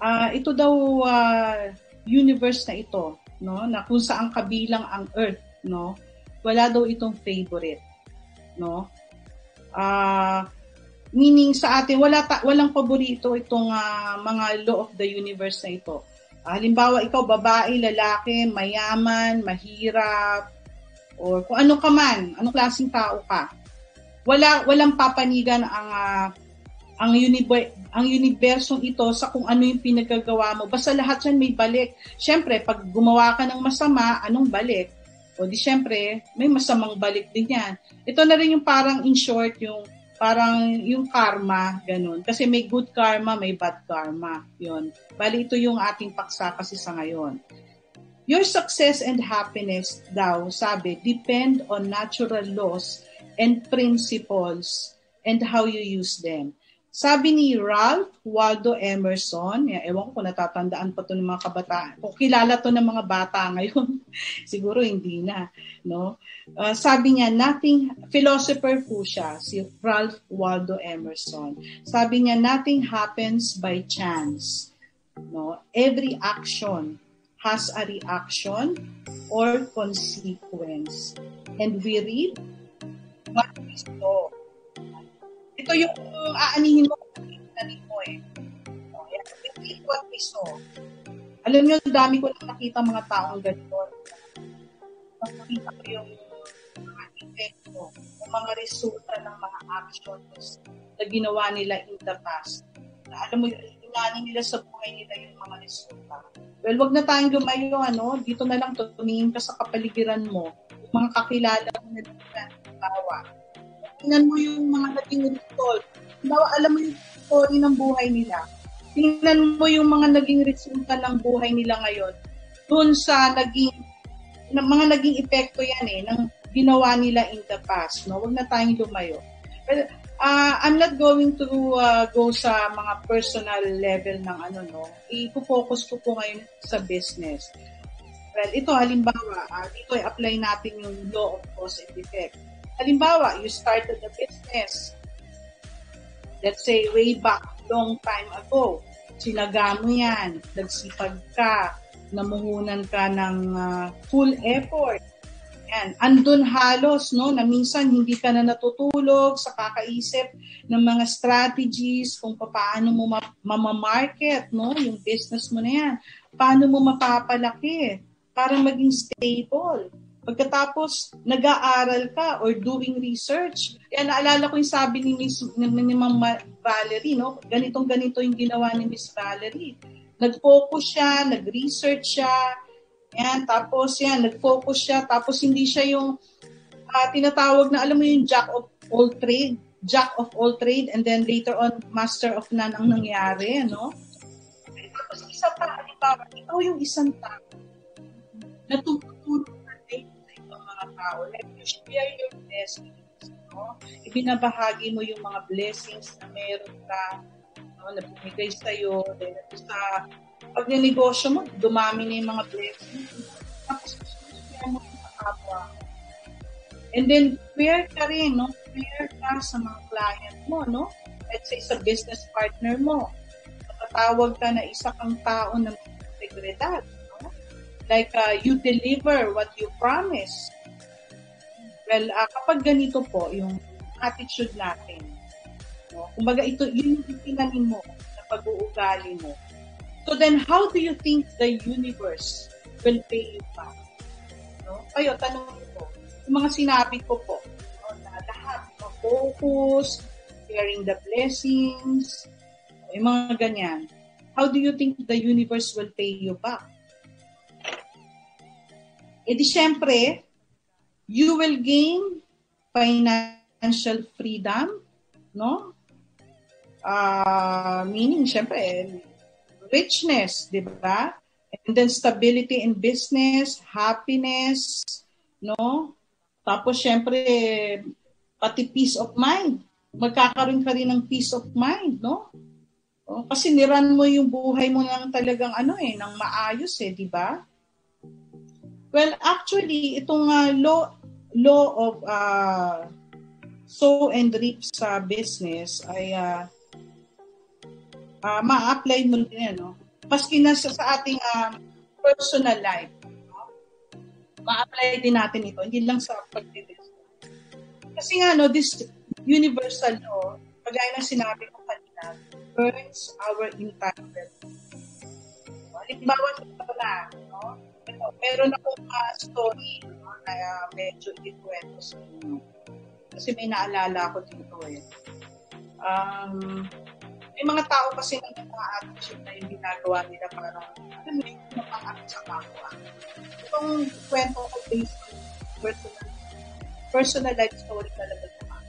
uh, ito daw uh, universe na ito, no, na kung saan kabilang ang Earth, no, wala daw itong favorite no? Uh, meaning sa atin, wala ta, walang paborito itong uh, mga law of the universe na ito. Uh, halimbawa, ikaw babae, lalaki, mayaman, mahirap, or kung ano ka man, anong klaseng tao ka. Wala walang papanigan ang uh, ang universe ang unibersong ito sa kung ano yung pinagagawa mo. Basta lahat yan may balik. Siyempre, pag gumawa ka ng masama, anong balik? O di syempre, may masamang balik din yan. Ito na rin yung parang in short, yung parang yung karma, ganun. Kasi may good karma, may bad karma. Yun. Bali, ito yung ating paksa kasi sa ngayon. Your success and happiness daw, sabi, depend on natural laws and principles and how you use them. Sabi ni Ralph Waldo Emerson, yan, ewan ko kung natatandaan pa to ng mga kabataan, kung kilala to ng mga bata ngayon, siguro hindi na. No? Uh, sabi niya, nothing, philosopher po siya, si Ralph Waldo Emerson. Sabi niya, nothing happens by chance. No? Every action has a reaction or consequence. And we read what we saw ito yung aanihin mo tanim mo eh. Oh, yan. Repeat what we saw. Alam niyo, dami ko na nakita mga taong ganito. Nakita ko yung mga epekto, yung mga resulta ng mga actions na ginawa nila in the past. Na alam mo, inanin nila sa buhay nila yung mga resulta. Well, wag na tayong lumayo, ano, dito na lang tumingin ka sa kapaligiran mo, yung mga kakilala mo na dito na tingnan mo yung mga naging result. Bawa, alam mo yung story ng buhay nila. Tingnan mo yung mga naging resulta ng buhay nila ngayon. Doon sa naging, na, mga naging epekto yan eh, ng ginawa nila in the past. No? Huwag na tayong lumayo. But, uh, I'm not going to uh, go sa mga personal level ng ano, no. I-focus ko po ngayon sa business. Well, ito halimbawa, uh, dito i-apply natin yung law of cause and effect Halimbawa, you started a business. Let's say, way back, long time ago. Sinaga mo yan. Nagsipag ka. Namuhunan ka ng uh, full effort. Yan. Andun halos, no, na minsan hindi ka na natutulog sa kakaisip ng mga strategies kung paano mo mamamarket, no, yung business mo na yan. Paano mo mapapalaki para maging stable Pagkatapos, nag-aaral ka or doing research. Kaya naalala ko yung sabi ni Miss ni, ni Ma'am Valerie, no? Ganitong ganito yung ginawa ni Miss Valerie. Nag-focus siya, nag-research siya, yan, tapos yan, nag-focus siya, tapos hindi siya yung uh, tinatawag na, alam mo yung jack of all trade, jack of all trade, and then later on, master of none ang nangyari, ano? Tapos isa pa, halimbawa, ikaw yung isang tao na tumutulong tao. Like, you share your blessings, no? Ibinabahagi mo yung mga blessings na meron ka, no? na bumigay sa'yo, then sa pag negosyo mo, dumami na yung mga blessings. Tapos, share mo yung kapwa And then, fair ka rin, no? Fair ka sa mga client mo, no? Let's say, sa business partner mo. Matatawag ka na isa kang tao ng integridad, no? Like, uh, you deliver what you promise. Well, uh, kapag ganito po, yung attitude natin, no? Kumbaga, ito, yun yung tinanin mo na pag-uugali mo. So then, how do you think the universe will pay you back? No? Kayo, tanong yung mga sinabi ko po, no, na lahat, focus, sharing the blessings, yung mga ganyan. How do you think the universe will pay you back? E di syempre, you will gain financial freedom, no? Uh, meaning, syempre, richness, di ba? And then stability in business, happiness, no? Tapos, syempre, pati peace of mind. Magkakaroon ka rin ng peace of mind, no? O, kasi niran mo yung buhay mo ng talagang ano eh, ng maayos eh, di ba? Well, actually, itong uh, law, law of uh, sow and reap sa business ay uh, uh, ma-apply mo din, no? Maski na sa, sa ating uh, personal life ma-apply din natin ito, hindi lang sa pagdibusiness. Kasi nga, no, this universal law, kagaya ng sinabi ko kanina, burns our entitlement. No? Halimbawa, ito na, no? Ito, meron akong uh, story no, na medyo ikwento sa inyo. Kasi may naalala ko dito eh. Um, may mga tao kasi na mga attitude na yung ginagawa nila para alam mo yung mapang sa kapwa itong kwento ko based on personal, personal life story talaga naman.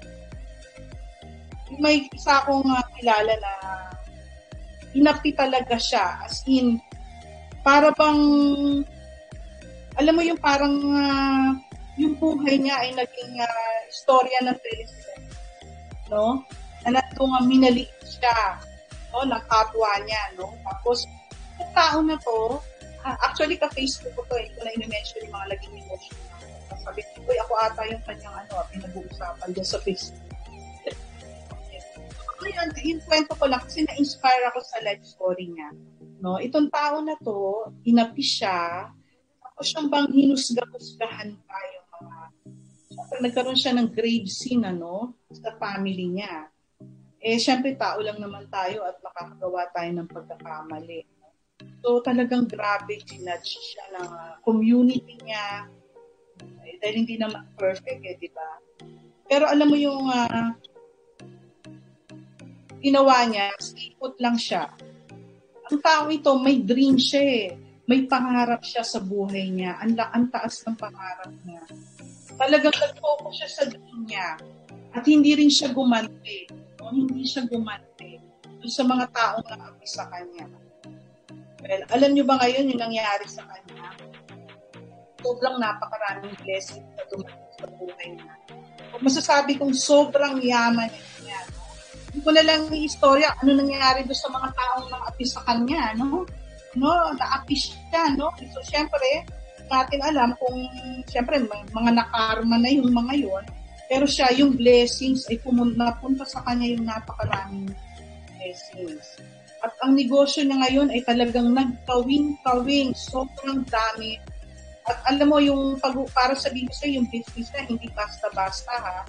May isa akong uh, kilala na inapi talaga siya. As in, para bang, alam mo yung parang uh, yung buhay niya ay naging uh, istorya ng teleserye. No? Na natong uh, minaliit siya no, ng kapwa niya. No? Tapos, yung tao na to, Ah, actually, ka-Facebook ko to eh. Ito na i-mention yung mga laging emotion. Sabi ko, uy, ako ata yung kanyang ano, pinag-uusapan doon sa Facebook. Ngayon, yung kwento ko lang kasi na-inspire ako sa life story niya. No, itong tao na to, inapi siya, tapos siyang bang hinusga-husgahan pa mga Siyempre, nagkaroon siya ng grave scene, ano, sa family niya. Eh, syempre, tao lang naman tayo at nakakagawa tayo ng pagkakamali. So talagang grabe, ginudge siya ng community niya. Eh, dahil hindi naman perfect eh, di ba? Pero alam mo yung uh, ginawa niya, ikot lang siya. Ang tao ito, may dream siya eh. May pangarap siya sa buhay niya. Ang, ang taas ng pangarap niya. Talagang nag-focus siya sa dream niya. At hindi rin siya gumante. No? Hindi siya gumante sa mga taong naapi sa kanya Well, alam nyo ba ngayon yung nangyari sa kanya? Sobrang napakaraming blessing na dumating sa buhay niya. Kung masasabi kong sobrang yaman niya, hindi ko na lang istorya ano nangyari doon sa mga taong naapi sa kanya, no? No, naapi siya, no? So, syempre, natin alam kung, syempre, may mga nakarma na yung mga yon pero siya, yung blessings ay pumunta, napunta sa kanya yung napakaraming blessings. At ang negosyo niya ngayon ay talagang nagkawing-kawing, sobrang dami. At alam mo, yung pag, para sabihin ko sa yung business na hindi basta-basta ha.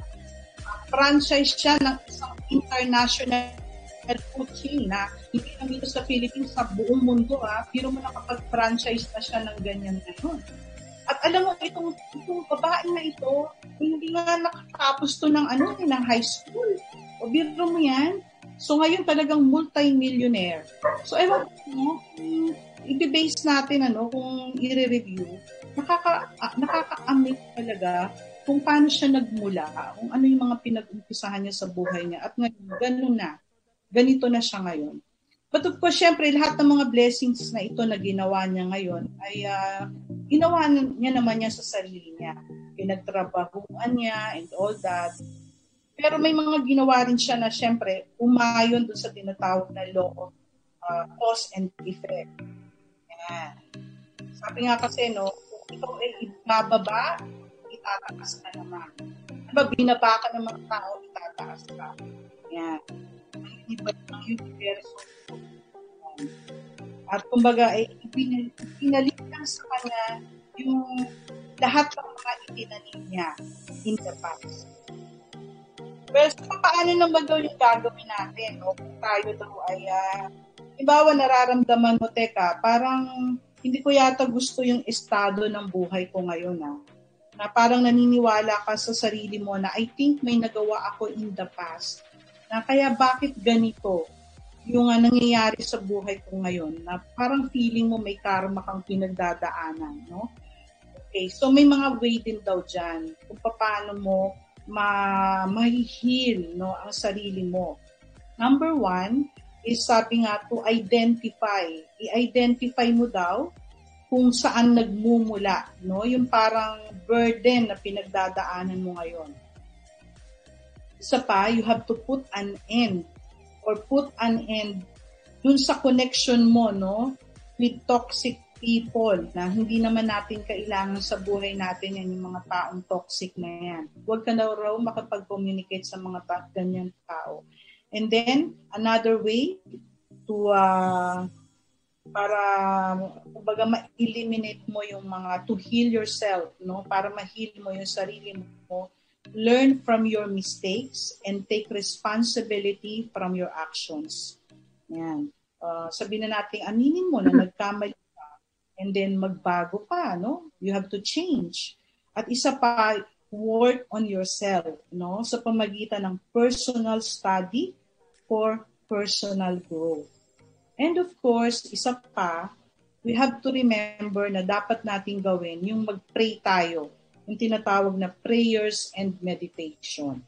Franchise siya ng isang international chain na hindi lang dito sa Philippines, sa buong mundo ha. Pero mo nakapag-franchise na siya ng ganyan ngayon. At alam mo, itong, itong babae na ito, hindi nga nakatapos to ng ano, eh, ng high school. O biro mo yan, So ngayon talagang multi-millionaire. So ewan ko, i-base natin ano, kung i-review, nakaka, nakaka-amazed talaga kung paano siya nagmula, kung ano yung mga pinag-umpisahan niya sa buhay niya. At ngayon, ganun na. Ganito na siya ngayon. But of course, syempre, lahat ng mga blessings na ito na ginawa niya ngayon ay uh, ginawa niya naman niya sa sarili niya. Pinagtrabahuan niya and all that. Pero may mga ginawa rin siya na syempre umayon doon sa tinatawag na law of uh, cause and effect. Yan. Sabi nga kasi, no, kung ikaw ay ibababa, itataas ka naman. Diba, binaba ka ng mga tao, itataas ka. Yan. Ang iba ng universo. At kumbaga, ay eh, pinalik lang sa kanya yung lahat ng mga itinanim niya in the past. Well, so, paano naman daw yung gagawin natin? No? Kung tayo daw ay, uh, ibawa nararamdaman mo, teka, parang hindi ko yata gusto yung estado ng buhay ko ngayon. Ah na parang naniniwala ka sa sarili mo na I think may nagawa ako in the past. Na kaya bakit ganito yung uh, nangyayari sa buhay ko ngayon na parang feeling mo may karma kang pinagdadaanan, no? Okay, so may mga way din daw dyan kung paano mo ma mahihil no, ang sarili mo. Number one is sabi nga to identify. I-identify mo daw kung saan nagmumula, no? Yung parang burden na pinagdadaanan mo ngayon. Isa pa, you have to put an end or put an end dun sa connection mo, no? With toxic people na hindi naman natin kailangan sa buhay natin yan yung mga taong toxic na yan. Huwag ka na raw makapag-communicate sa mga ta- ganyan tao. And then, another way to uh, para kumbaga ma-eliminate mo yung mga to heal yourself, no? Para ma-heal mo yung sarili mo. Learn from your mistakes and take responsibility from your actions. Yan. Uh, sabihin na natin, aminin mo na nagkamali ka and then magbago pa, no? You have to change. At isa pa, work on yourself, no? Sa pamagitan ng personal study for personal growth. And of course, isa pa, we have to remember na dapat nating gawin yung mag-pray tayo, yung tinatawag na prayers and meditation.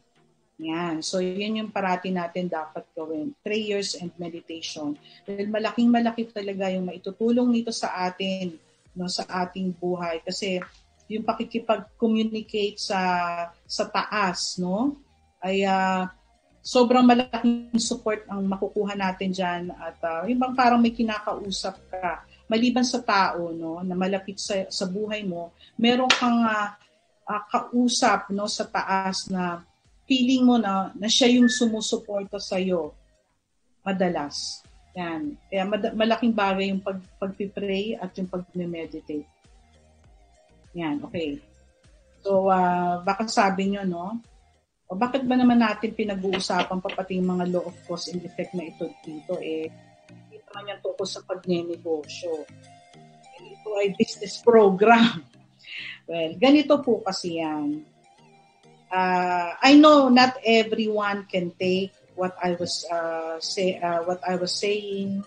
Yan. So, yun yung parati natin dapat gawin. Prayers and meditation. Dahil malaking malaki talaga yung maitutulong nito sa atin, no, sa ating buhay. Kasi yung pakikipag-communicate sa sa taas, no, ay uh, sobrang malaking support ang makukuha natin dyan at uh, yung bang parang may kinakausap ka maliban sa tao no na malapit sa, sa buhay mo meron kang uh, uh, kausap no sa taas na feeling mo na na siya yung sumusuporta sa iyo madalas yan kaya mad- malaking bagay yung pag pagpi-pray at yung pag-meditate yan okay so uh, baka sabi nyo no o bakit ba naman natin pinag-uusapan pa pati yung mga law of cause and effect na ito dito? Eh, ito naman yan tungkol sa pagnenegosyo. Ito ay business program. Well, ganito po kasi yan. Uh, I know not everyone can take what I was uh, say uh, what I was saying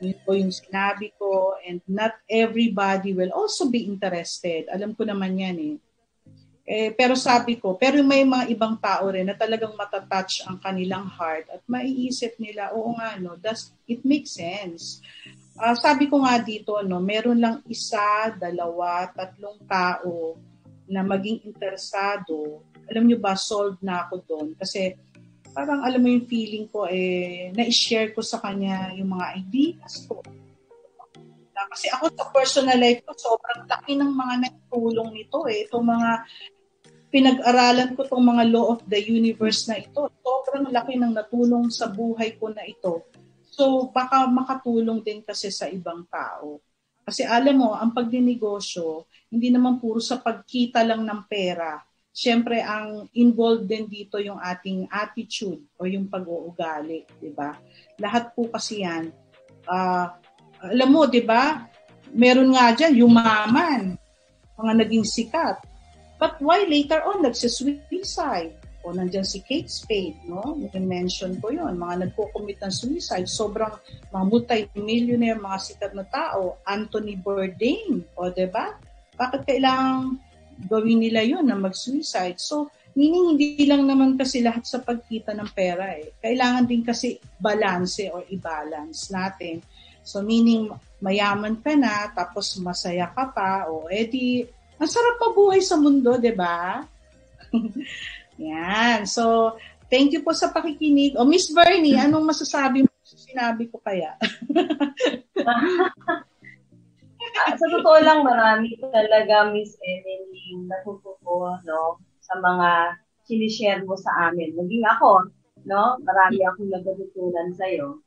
yun yung sinabi ko and not everybody will also be interested. Alam ko naman yan eh. Eh, pero sabi ko, pero may mga ibang tao rin na talagang matatouch ang kanilang heart at maiisip nila, oo nga, no, does it make sense? Uh, sabi ko nga dito, no, meron lang isa, dalawa, tatlong tao na maging interesado. Alam nyo ba, solved na ako doon. Kasi parang alam mo yung feeling ko, eh, na-share ko sa kanya yung mga ideas ko. Kasi ako sa personal life ko, sobrang laki ng mga nagtulong nito eh. Itong mga pinag-aralan ko tong mga law of the universe na ito. Sobrang laki ng natulong sa buhay ko na ito. So, baka makatulong din kasi sa ibang tao. Kasi alam mo, ang pagdinegosyo, hindi naman puro sa pagkita lang ng pera. Siyempre, ang involved din dito yung ating attitude o yung pag-uugali, di ba? Lahat po kasi yan. Uh, alam mo, di ba? Meron nga dyan, yumaman, mga naging sikat But why later on, nagsisuicide? O nandyan si Kate Spade, no? I-mention ko yon mga nagko-commit ng suicide. Sobrang mga multi-millionaire, mga sikat na tao. Anthony Bourdain, o ba? Diba? Bakit kailangan gawin nila yun na mag-suicide. So, meaning hindi lang naman kasi lahat sa pagkita ng pera eh. Kailangan din kasi balance or i-balance natin. So, meaning mayaman ka na, tapos masaya ka pa, o edi, ang sarap pa buhay sa mundo, di ba? Yan. So, thank you po sa pakikinig. O, Miss Bernie, anong masasabi mo sa sinabi ko kaya? Sa totoo lang, marami talaga, Miss Emily, natututo, no, sa mga sinishare mo sa amin. Maging ako, no, marami akong natutunan sa'yo.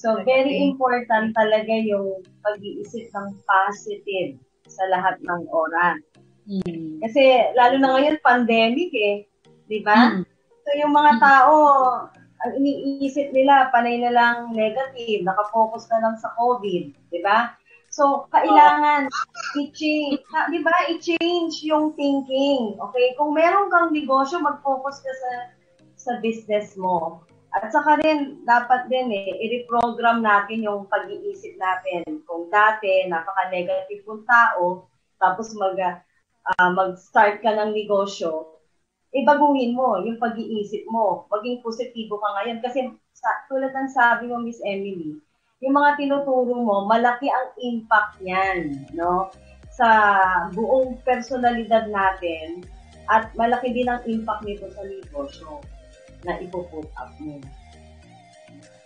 So, very important talaga yung pag-iisip ng positive sa lahat ng oras. Mm. Kasi, lalo na ngayon, pandemic eh. Di ba? Mm. So, yung mga tao, ang iniisip nila, panay na lang negative, nakafocus na lang sa COVID. Di ba? So, kailangan i-change, di ba, i-change yung thinking. Okay? Kung meron kang negosyo, mag-focus ka sa sa business mo. At saka rin, dapat din eh, i-reprogram natin yung pag-iisip natin. Kung dati, napaka-negative kong tao, tapos mag, uh, mag-start ka ng negosyo, ibaguhin mo yung pag-iisip mo. Maging positibo ka ngayon. Kasi sa, tulad ng sabi mo, Miss Emily, yung mga tinuturo mo, malaki ang impact niyan, no? Sa buong personalidad natin at malaki din ang impact nito sa negosyo na ipuput up mo.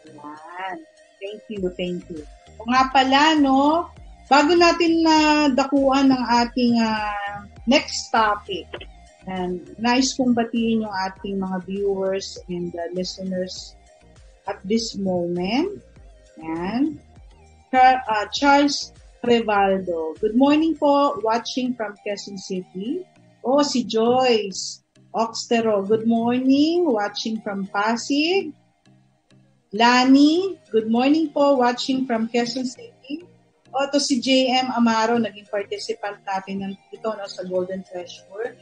Yan. Thank you, thank you. O nga pala, no, bago natin na uh, dakuan ng ating uh, next topic, and nice kong batiin yung ating mga viewers and uh, listeners at this moment. Yan. Char- uh, Charles Trevaldo. Good morning po, watching from Quezon City. Oh, si Joyce Oxtero. Good morning, watching from Pasig. Lani, good morning po, watching from Quezon City. O, to si JM Amaro, naging participant natin ng ito no, sa Golden Treasure.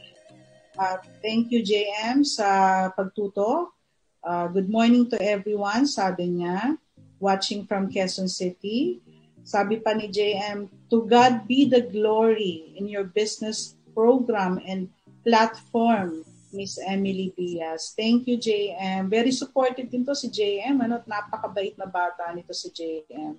Uh, thank you, JM, sa pagtuto. Uh, good morning to everyone, sabi niya watching from Quezon City. Sabi pa ni JM, to God be the glory in your business program and platform, Miss Emily Diaz. Thank you, JM. Very supportive din to si JM. Ano, napakabait na bata nito si JM.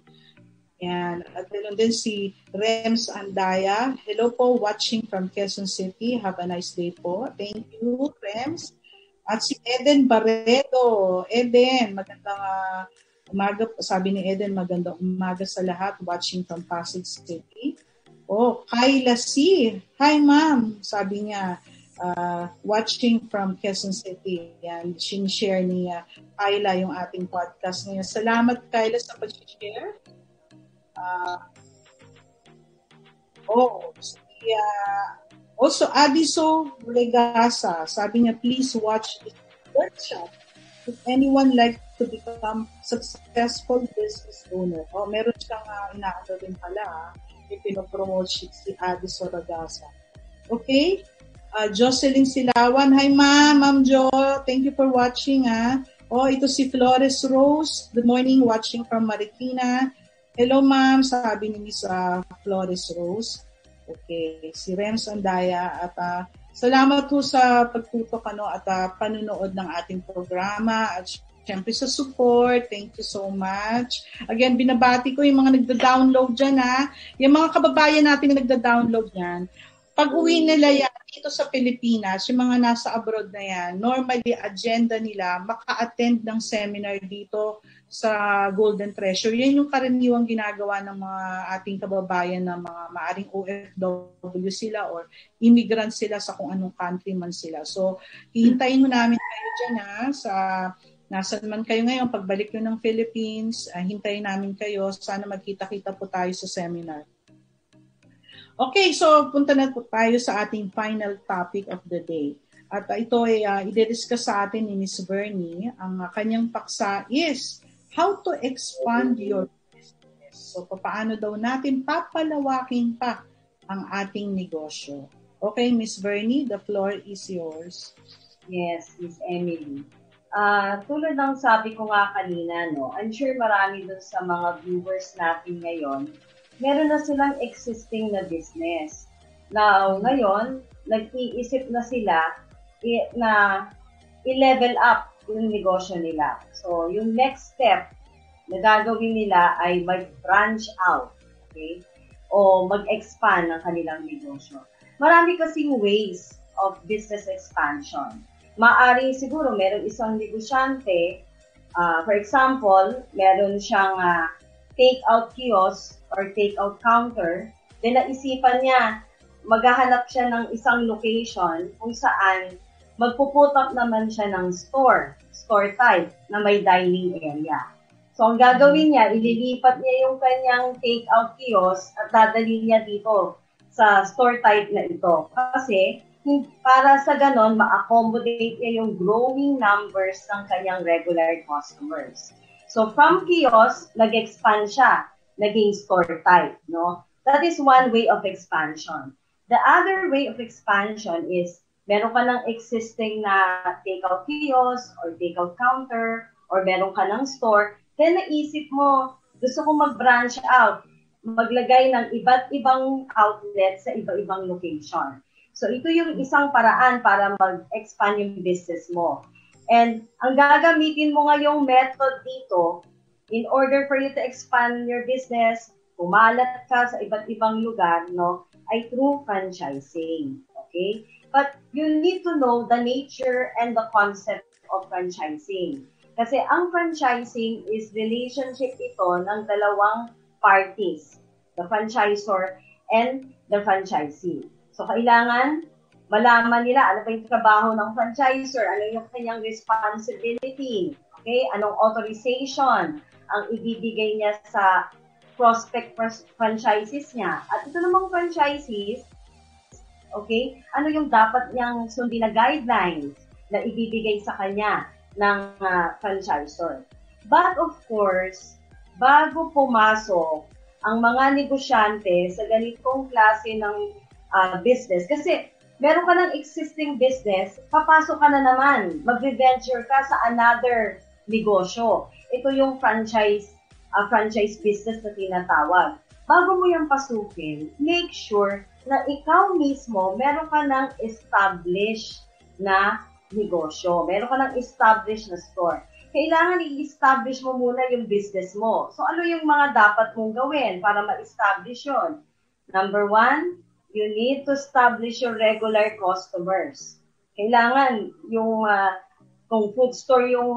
Yan. At ganoon din si Rems Andaya. Hello po, watching from Quezon City. Have a nice day po. Thank you, Rems. At si Eden Barredo. Eden, magandang uh, Umaga, sabi ni Eden, magandang umaga sa lahat watching from Pasig City. Oh, Kyla C. Hi, ma'am. Sabi niya, uh, watching from Quezon City. Yan, sinishare ni uh, Kyla yung ating podcast ngayon. Salamat, Kyla, sa pag-share. Uh, oh, si, uh, also, Adiso Regasa. Sabi niya, please watch this workshop if anyone like to become successful business owner, oh, meron siyang uh, inaano din pala, ipinopromote si Adi Soragasa. Okay? Uh, Jocelyn Silawan. Hi, ma'am. Ma'am Jo. Thank you for watching. Ah. Oh, ito si Flores Rose. Good morning. Watching from Marikina. Hello, ma'am. Sabi ni Miss uh, Flores Rose. Okay. Si Rems Andaya at uh, Salamat po sa pagtutok ano, at uh, panunood ng ating programa at syempre sa support. Thank you so much. Again, binabati ko yung mga nagda-download dyan ha. Yung mga kababayan natin na nagda-download yan. Pag uwi nila yan dito sa Pilipinas, yung mga nasa abroad na yan, normally agenda nila maka-attend ng seminar dito sa Golden Treasure. Yan yung karaniwang ginagawa ng mga ating kababayan na mga maaring OFW sila or immigrant sila sa kung anong country man sila. So, hihintayin mo namin kayo dyan ha, sa nasan man kayo ngayon, pagbalik nyo ng Philippines, uh, hintayin namin kayo. Sana magkita-kita po tayo sa seminar. Okay, so punta na po tayo sa ating final topic of the day. At ito ay uh, i-discuss sa atin ni Ms. Bernie. Ang uh, kanyang paksa is how to expand your business. So, paano daw natin papalawakin pa ang ating negosyo. Okay, Miss Bernie, the floor is yours. Yes, Miss Emily. Uh, tulad ng sabi ko nga kanina, no, I'm sure marami dun sa mga viewers natin ngayon, meron na silang existing na business. Now, ngayon, nag-iisip na sila na i-level up yung negosyo nila. So, yung next step na gagawin nila ay mag-branch out. Okay? O mag-expand ng kanilang negosyo. Marami kasing ways of business expansion. Maari siguro meron isang negosyante, uh, for example, meron siyang uh, take-out kiosk or take-out counter, then naisipan niya, maghahanap siya ng isang location kung saan magpuput up naman siya ng store, store type na may dining area. So, ang gagawin niya, ililipat niya yung kanyang take-out kiosk at dadalhin niya dito sa store type na ito. Kasi, para sa ganon, ma-accommodate niya yung growing numbers ng kanyang regular customers. So, from kiosk, nag-expand siya, naging store type, no? That is one way of expansion. The other way of expansion is meron ka ng existing na take-out kiosk or take-out counter or meron ka ng store, then naisip mo, gusto ko mag-branch out, maglagay ng iba't ibang outlet sa iba-ibang location. So ito yung isang paraan para mag-expand yung business mo. And ang gagamitin mo ngayong method dito, in order for you to expand your business, kumalat ka sa iba't ibang lugar, no, ay through franchising. Okay? But you need to know the nature and the concept of franchising. Kasi ang franchising is relationship ito ng dalawang parties, the franchisor and the franchisee. So, kailangan malaman nila ano ba yung trabaho ng franchisor, ano yung kanyang responsibility, okay? Anong authorization ang ibibigay niya sa prospect franchises niya. At ito namang franchises, Okay? Ano yung dapat niyang sundin na guidelines na ibibigay sa kanya ng uh, franchisor. But of course, bago pumasok ang mga negosyante sa ganitong klase ng uh, business, kasi meron ka ng existing business, papasok ka na naman, mag-venture ka sa another negosyo. Ito yung franchise uh, franchise business na tinatawag. Bago mo yung pasukin, make sure na ikaw mismo, meron ka ng established na negosyo. Meron ka ng established na store. Kailangan i-establish mo muna yung business mo. So, ano yung mga dapat mong gawin para ma-establish yun? Number one, you need to establish your regular customers. Kailangan yung, uh, kung food store yung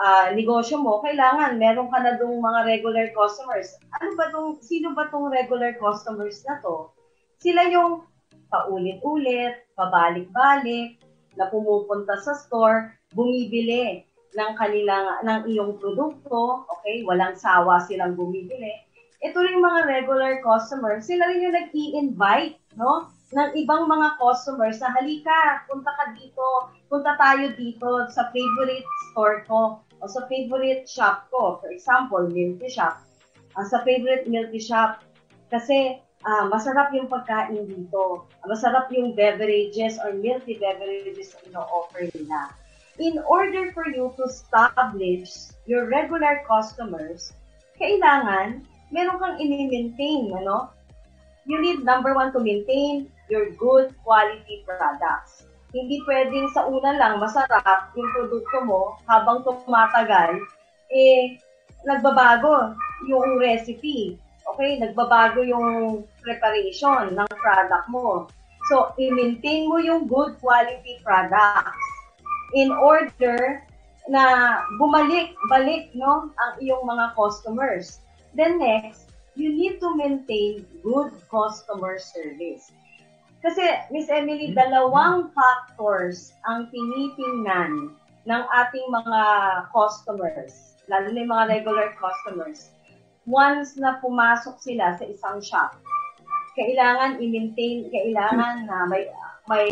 uh, negosyo mo, kailangan meron ka na dong mga regular customers. Ano ba tong, sino ba tong regular customers na to? Sila yung paulit-ulit, pabalik-balik, na pumupunta sa store, bumibili ng kanilang ng iyong produkto, okay? Walang sawa silang bumibili. Ito rin mga regular customers, sila rin yung nag-i-invite, no? ng ibang mga customers na halika, punta ka dito, punta tayo dito sa favorite store ko o sa favorite shop ko. For example, milk shop. Uh, sa favorite milk shop. Kasi uh, masarap yung pagkain dito. Masarap yung beverages or milky beverages na ino-offer nila. In order for you to establish your regular customers, kailangan meron kang ini-maintain, ano? You need, number one, to maintain your good quality products. Hindi pwedeng sa una lang masarap yung produkto mo habang tumatagal, eh, nagbabago yung recipe okay, nagbabago yung preparation ng product mo. So, i-maintain mo yung good quality products in order na bumalik, balik, no, ang iyong mga customers. Then next, you need to maintain good customer service. Kasi, Miss Emily, dalawang factors ang tinitingnan ng ating mga customers, lalo na yung mga regular customers once na pumasok sila sa isang shop, kailangan i-maintain, kailangan na may, may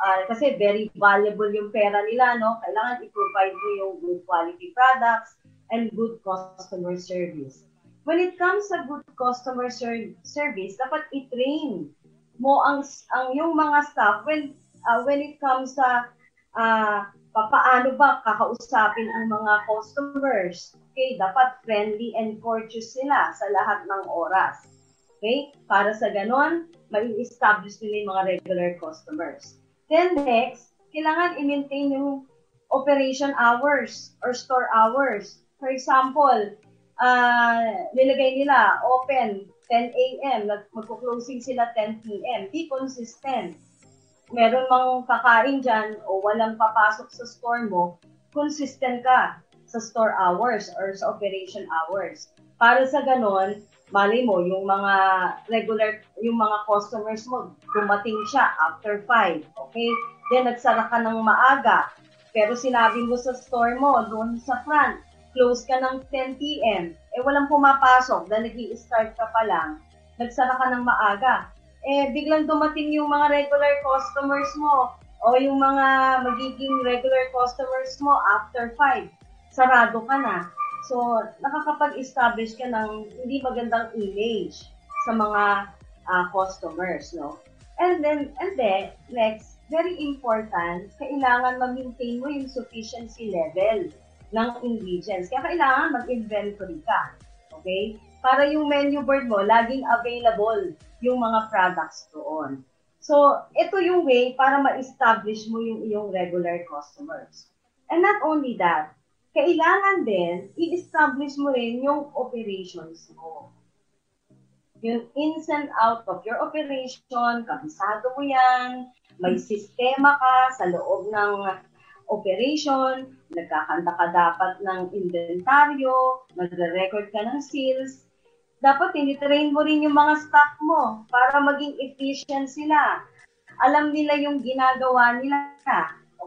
uh, kasi very valuable yung pera nila, no? Kailangan i-provide mo yung good quality products and good customer service. When it comes sa good customer ser- service, dapat i-train mo ang ang yung mga staff when uh, when it comes sa uh, paano ba kakausapin ang mga customers. Okay, dapat friendly and courteous sila sa lahat ng oras. Okay? Para sa ganon, mai-establish nila yung mga regular customers. Then next, kailangan i-maintain yung operation hours or store hours. For example, uh, nilagay nila open 10 a.m., magpo-closing sila 10 p.m. Be consistent. Meron mang kakain dyan o walang papasok sa store mo, consistent ka sa store hours or sa operation hours. Para sa ganon, mali mo, yung mga regular, yung mga customers mo, dumating siya after 5. Okay? Then, nagsara ka ng maaga. Pero sinabi mo sa store mo, doon sa front, close ka ng 10 p.m., eh walang pumapasok dahil nag start ka pa lang, nagsara ka ng maaga. Eh, biglang dumating yung mga regular customers mo o yung mga magiging regular customers mo after 5. Sarado ka na. So, nakakapag-establish ka ng hindi magandang image sa mga uh, customers, no? And then, and then, next, very important, kailangan ma-maintain mo yung sufficiency level ng ingredients. Kaya kailangan mag-inventory ka. Okay? Para yung menu board mo, laging available yung mga products doon. So, ito yung way para ma-establish mo yung iyong regular customers. And not only that, kailangan din, i-establish mo rin yung operations mo. Yung ins and out of your operation, kabisado mo yan, may sistema ka sa loob ng operation, nagkakanta ka dapat ng inventaryo, nagre-record ka ng sales, dapat tinitrain mo rin yung mga staff mo para maging efficient sila. Alam nila yung ginagawa nila.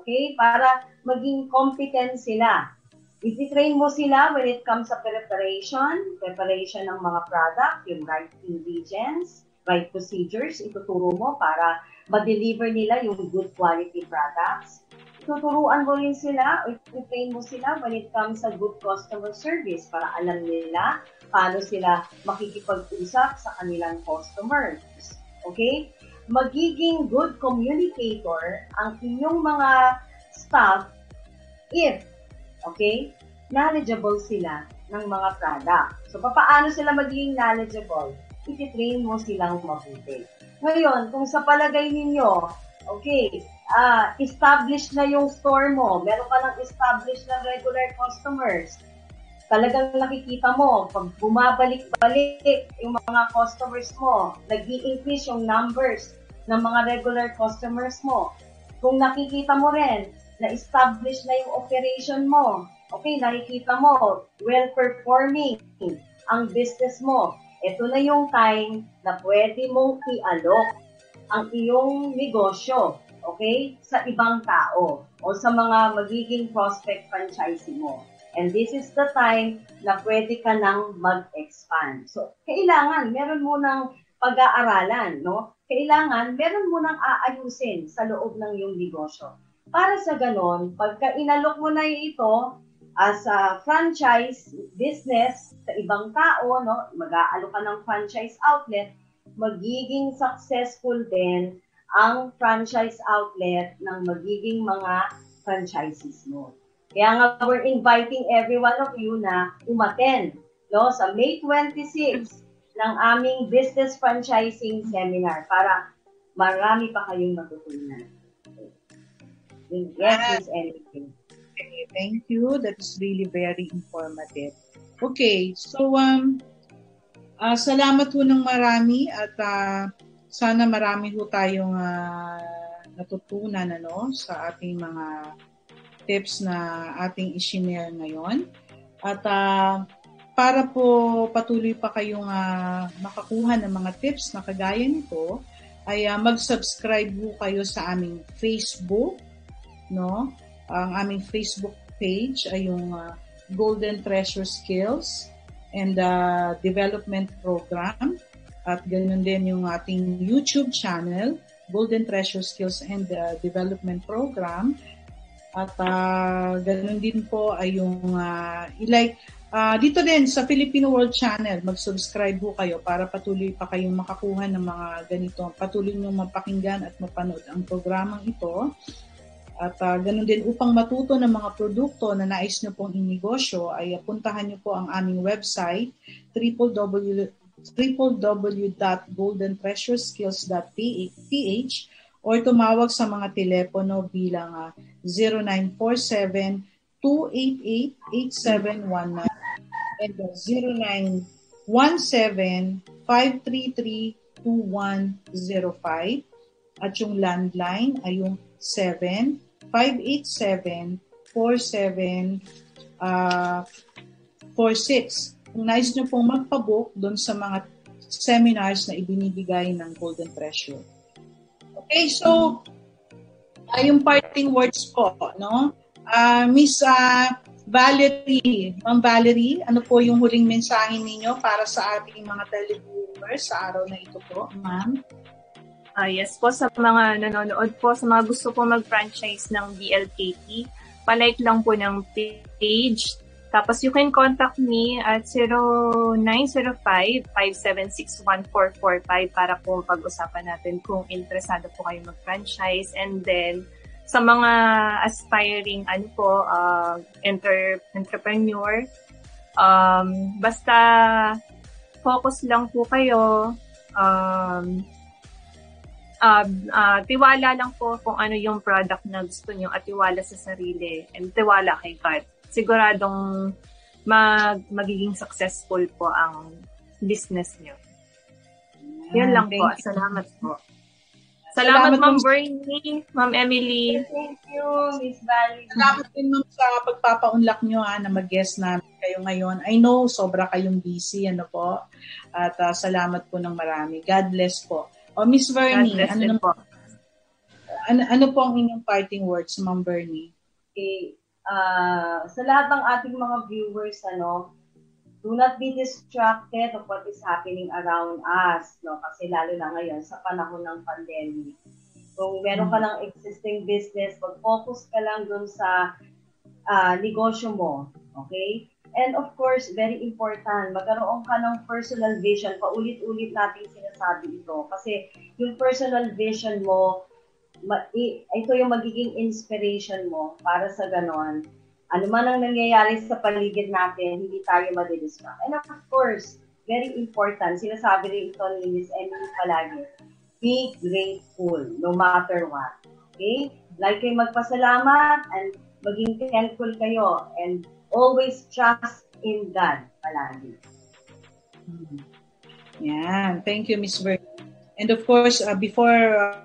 Okay? Para maging competent sila. I-train mo sila when it comes sa preparation, preparation ng mga product, yung right ingredients, right procedures, ituturo mo para ma-deliver nila yung good quality products tuturuan mo rin sila o train mo sila when it comes sa good customer service para alam nila paano sila makikipag-usap sa kanilang customers. Okay? Magiging good communicator ang inyong mga staff if, okay, knowledgeable sila ng mga product. So, paano sila magiging knowledgeable? Iti-train mo silang mabuti. Ngayon, kung sa palagay ninyo, okay, uh, established na yung store mo, meron ka ng established na regular customers, talagang nakikita mo, pag bumabalik-balik yung mga customers mo, nag increase yung numbers ng mga regular customers mo. Kung nakikita mo rin, na-establish na yung operation mo, okay, nakikita mo, well-performing ang business mo, ito na yung time na pwede mong i-alok ang iyong negosyo okay, sa ibang tao o sa mga magiging prospect franchisee mo. And this is the time na pwede ka nang mag-expand. So, kailangan, meron mo ng pag-aaralan, no? Kailangan, meron mo nang aayusin sa loob ng iyong negosyo. Para sa ganon, pagka inalok mo na ito as a franchise business sa ibang tao, no? Mag-aalok ka ng franchise outlet, magiging successful din ang franchise outlet ng magiging mga franchises mo. Kaya nga, we're inviting every one of you na umaten no, sa May 26 ng aming business franchising seminar para marami pa kayong matutunan. Yes, is anything. Okay, thank you. That is really very informative. Okay, so um, uh, salamat po ng marami at uh, sana marami ho tayong uh, natutunan ano, sa ating mga tips na ating isinare ngayon. At uh, para po patuloy pa kayong uh, makakuha ng mga tips na kagaya nito, ay uh, mag-subscribe po kayo sa aming Facebook, no? Ang aming Facebook page ay yung uh, Golden Treasure Skills and uh, Development Program. At ganoon din yung ating YouTube channel, Golden Treasure Skills and uh, Development Program. At uh, ganoon din po ay yung uh, ilike uh, dito din sa Filipino World Channel, mag-subscribe po kayo para patuloy pa kayong makakuha ng mga ganito. Patuloy nyo mapakinggan at mapanood ang programang ito. At uh, ganun din upang matuto ng mga produkto na nais nyo pong inegosyo ay puntahan nyo po ang aming website www www.goldentreasureskills.ph or tumawag sa mga telepono bilang uh, 0947-288-8719 and uh, 0917-533-2105 at yung landline ay yung 7-587-47 uh, 46. Kung nais nyo pong magpabook doon sa mga seminars na ibinibigay ng Golden Treasure. Okay, so uh, yung parting words po, no? Uh, Miss uh, Valerie, Ma'am Valerie, ano po yung huling mensahe ninyo para sa ating mga televiewers sa araw na ito po, ma'am? Uh, yes po, sa mga nanonood po, sa mga gusto po mag-franchise ng BLKT, palike lang po ng page tapos you can contact me at 0905-576-1445 para po pag-usapan natin kung interesado po kayo mag-franchise. And then, sa mga aspiring ano po, uh, enter, entrepreneur, um, basta focus lang po kayo. Um, uh, uh, tiwala lang po kung ano yung product na gusto nyo at tiwala sa sarili and tiwala kay God siguradong mag, magiging successful po ang business niyo. Yun lang po. You. Salamat po. Salamat, Salamat Ma'am Bernie, Ma'am Emily. Thank you, Miss Valley. Salamat din ma'am sa pagpapaunlak nyo ha, na mag-guest namin kayo ngayon. I know sobra kayong busy, ano po. At uh, salamat po ng marami. God bless po. O Miss Bernie, ano, po. ano, ano po ang inyong parting words, Ma'am Bernie? Okay uh, sa lahat ng ating mga viewers, ano, do not be distracted of what is happening around us, no? Kasi lalo na ngayon, sa panahon ng pandemic. Kung meron ka ng existing business, mag-focus ka lang dun sa uh, negosyo mo, okay? And of course, very important, magkaroon ka ng personal vision. Paulit-ulit natin sinasabi ito. Kasi yung personal vision mo, ito yung magiging inspiration mo para sa ganon. Ano man ang nangyayari sa paligid natin, hindi tayo madidistract. And of course, very important, sinasabi rin ito ni Miss Emily palagi, be grateful no matter what. Okay? Like kayo magpasalamat and maging thankful kayo and always trust in God palagi. Hmm. Yan. Thank you, Miss Bernie. And of course, uh, before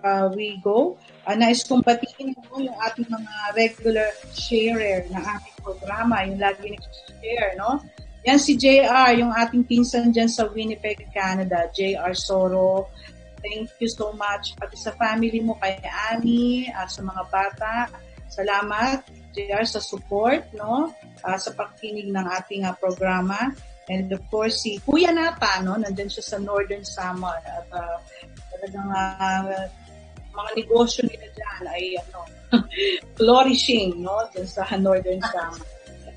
uh, we go, uh, nais kong batiin mo yung ating mga regular sharer ng ating programa, yung lagi nag-share, no? Yan si JR, yung ating pinsan dyan sa Winnipeg, Canada, JR Soro. Thank you so much. Pati sa family mo, kay Annie, at sa mga bata. Salamat, JR, sa support, no? Uh, sa pakikinig ng ating uh, programa. And of course, si Kuya Nata, no? Nandyan siya sa Northern Samar. At uh, talagang uh, mga negosyo nila dyan ay ano, flourishing, no? Dyan sa Northern Samar.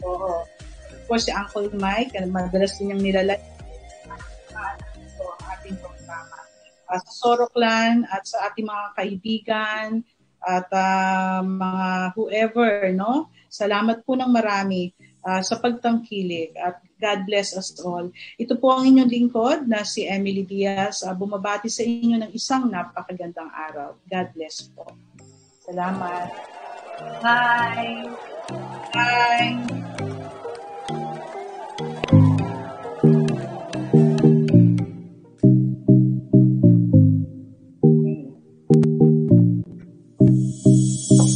Oo. Of course, si Uncle Mike, madalas din yung nilalagay so, ating programa. Uh, sa Soroklan at sa ating mga kaibigan at uh, mga whoever, no? Salamat po ng marami uh, sa pagtangkilik at God bless us all. Ito po ang inyong lingkod na si Emily Diaz. Uh, bumabati sa inyo ng isang napakagandang araw. God bless po. Salamat. Bye. Bye.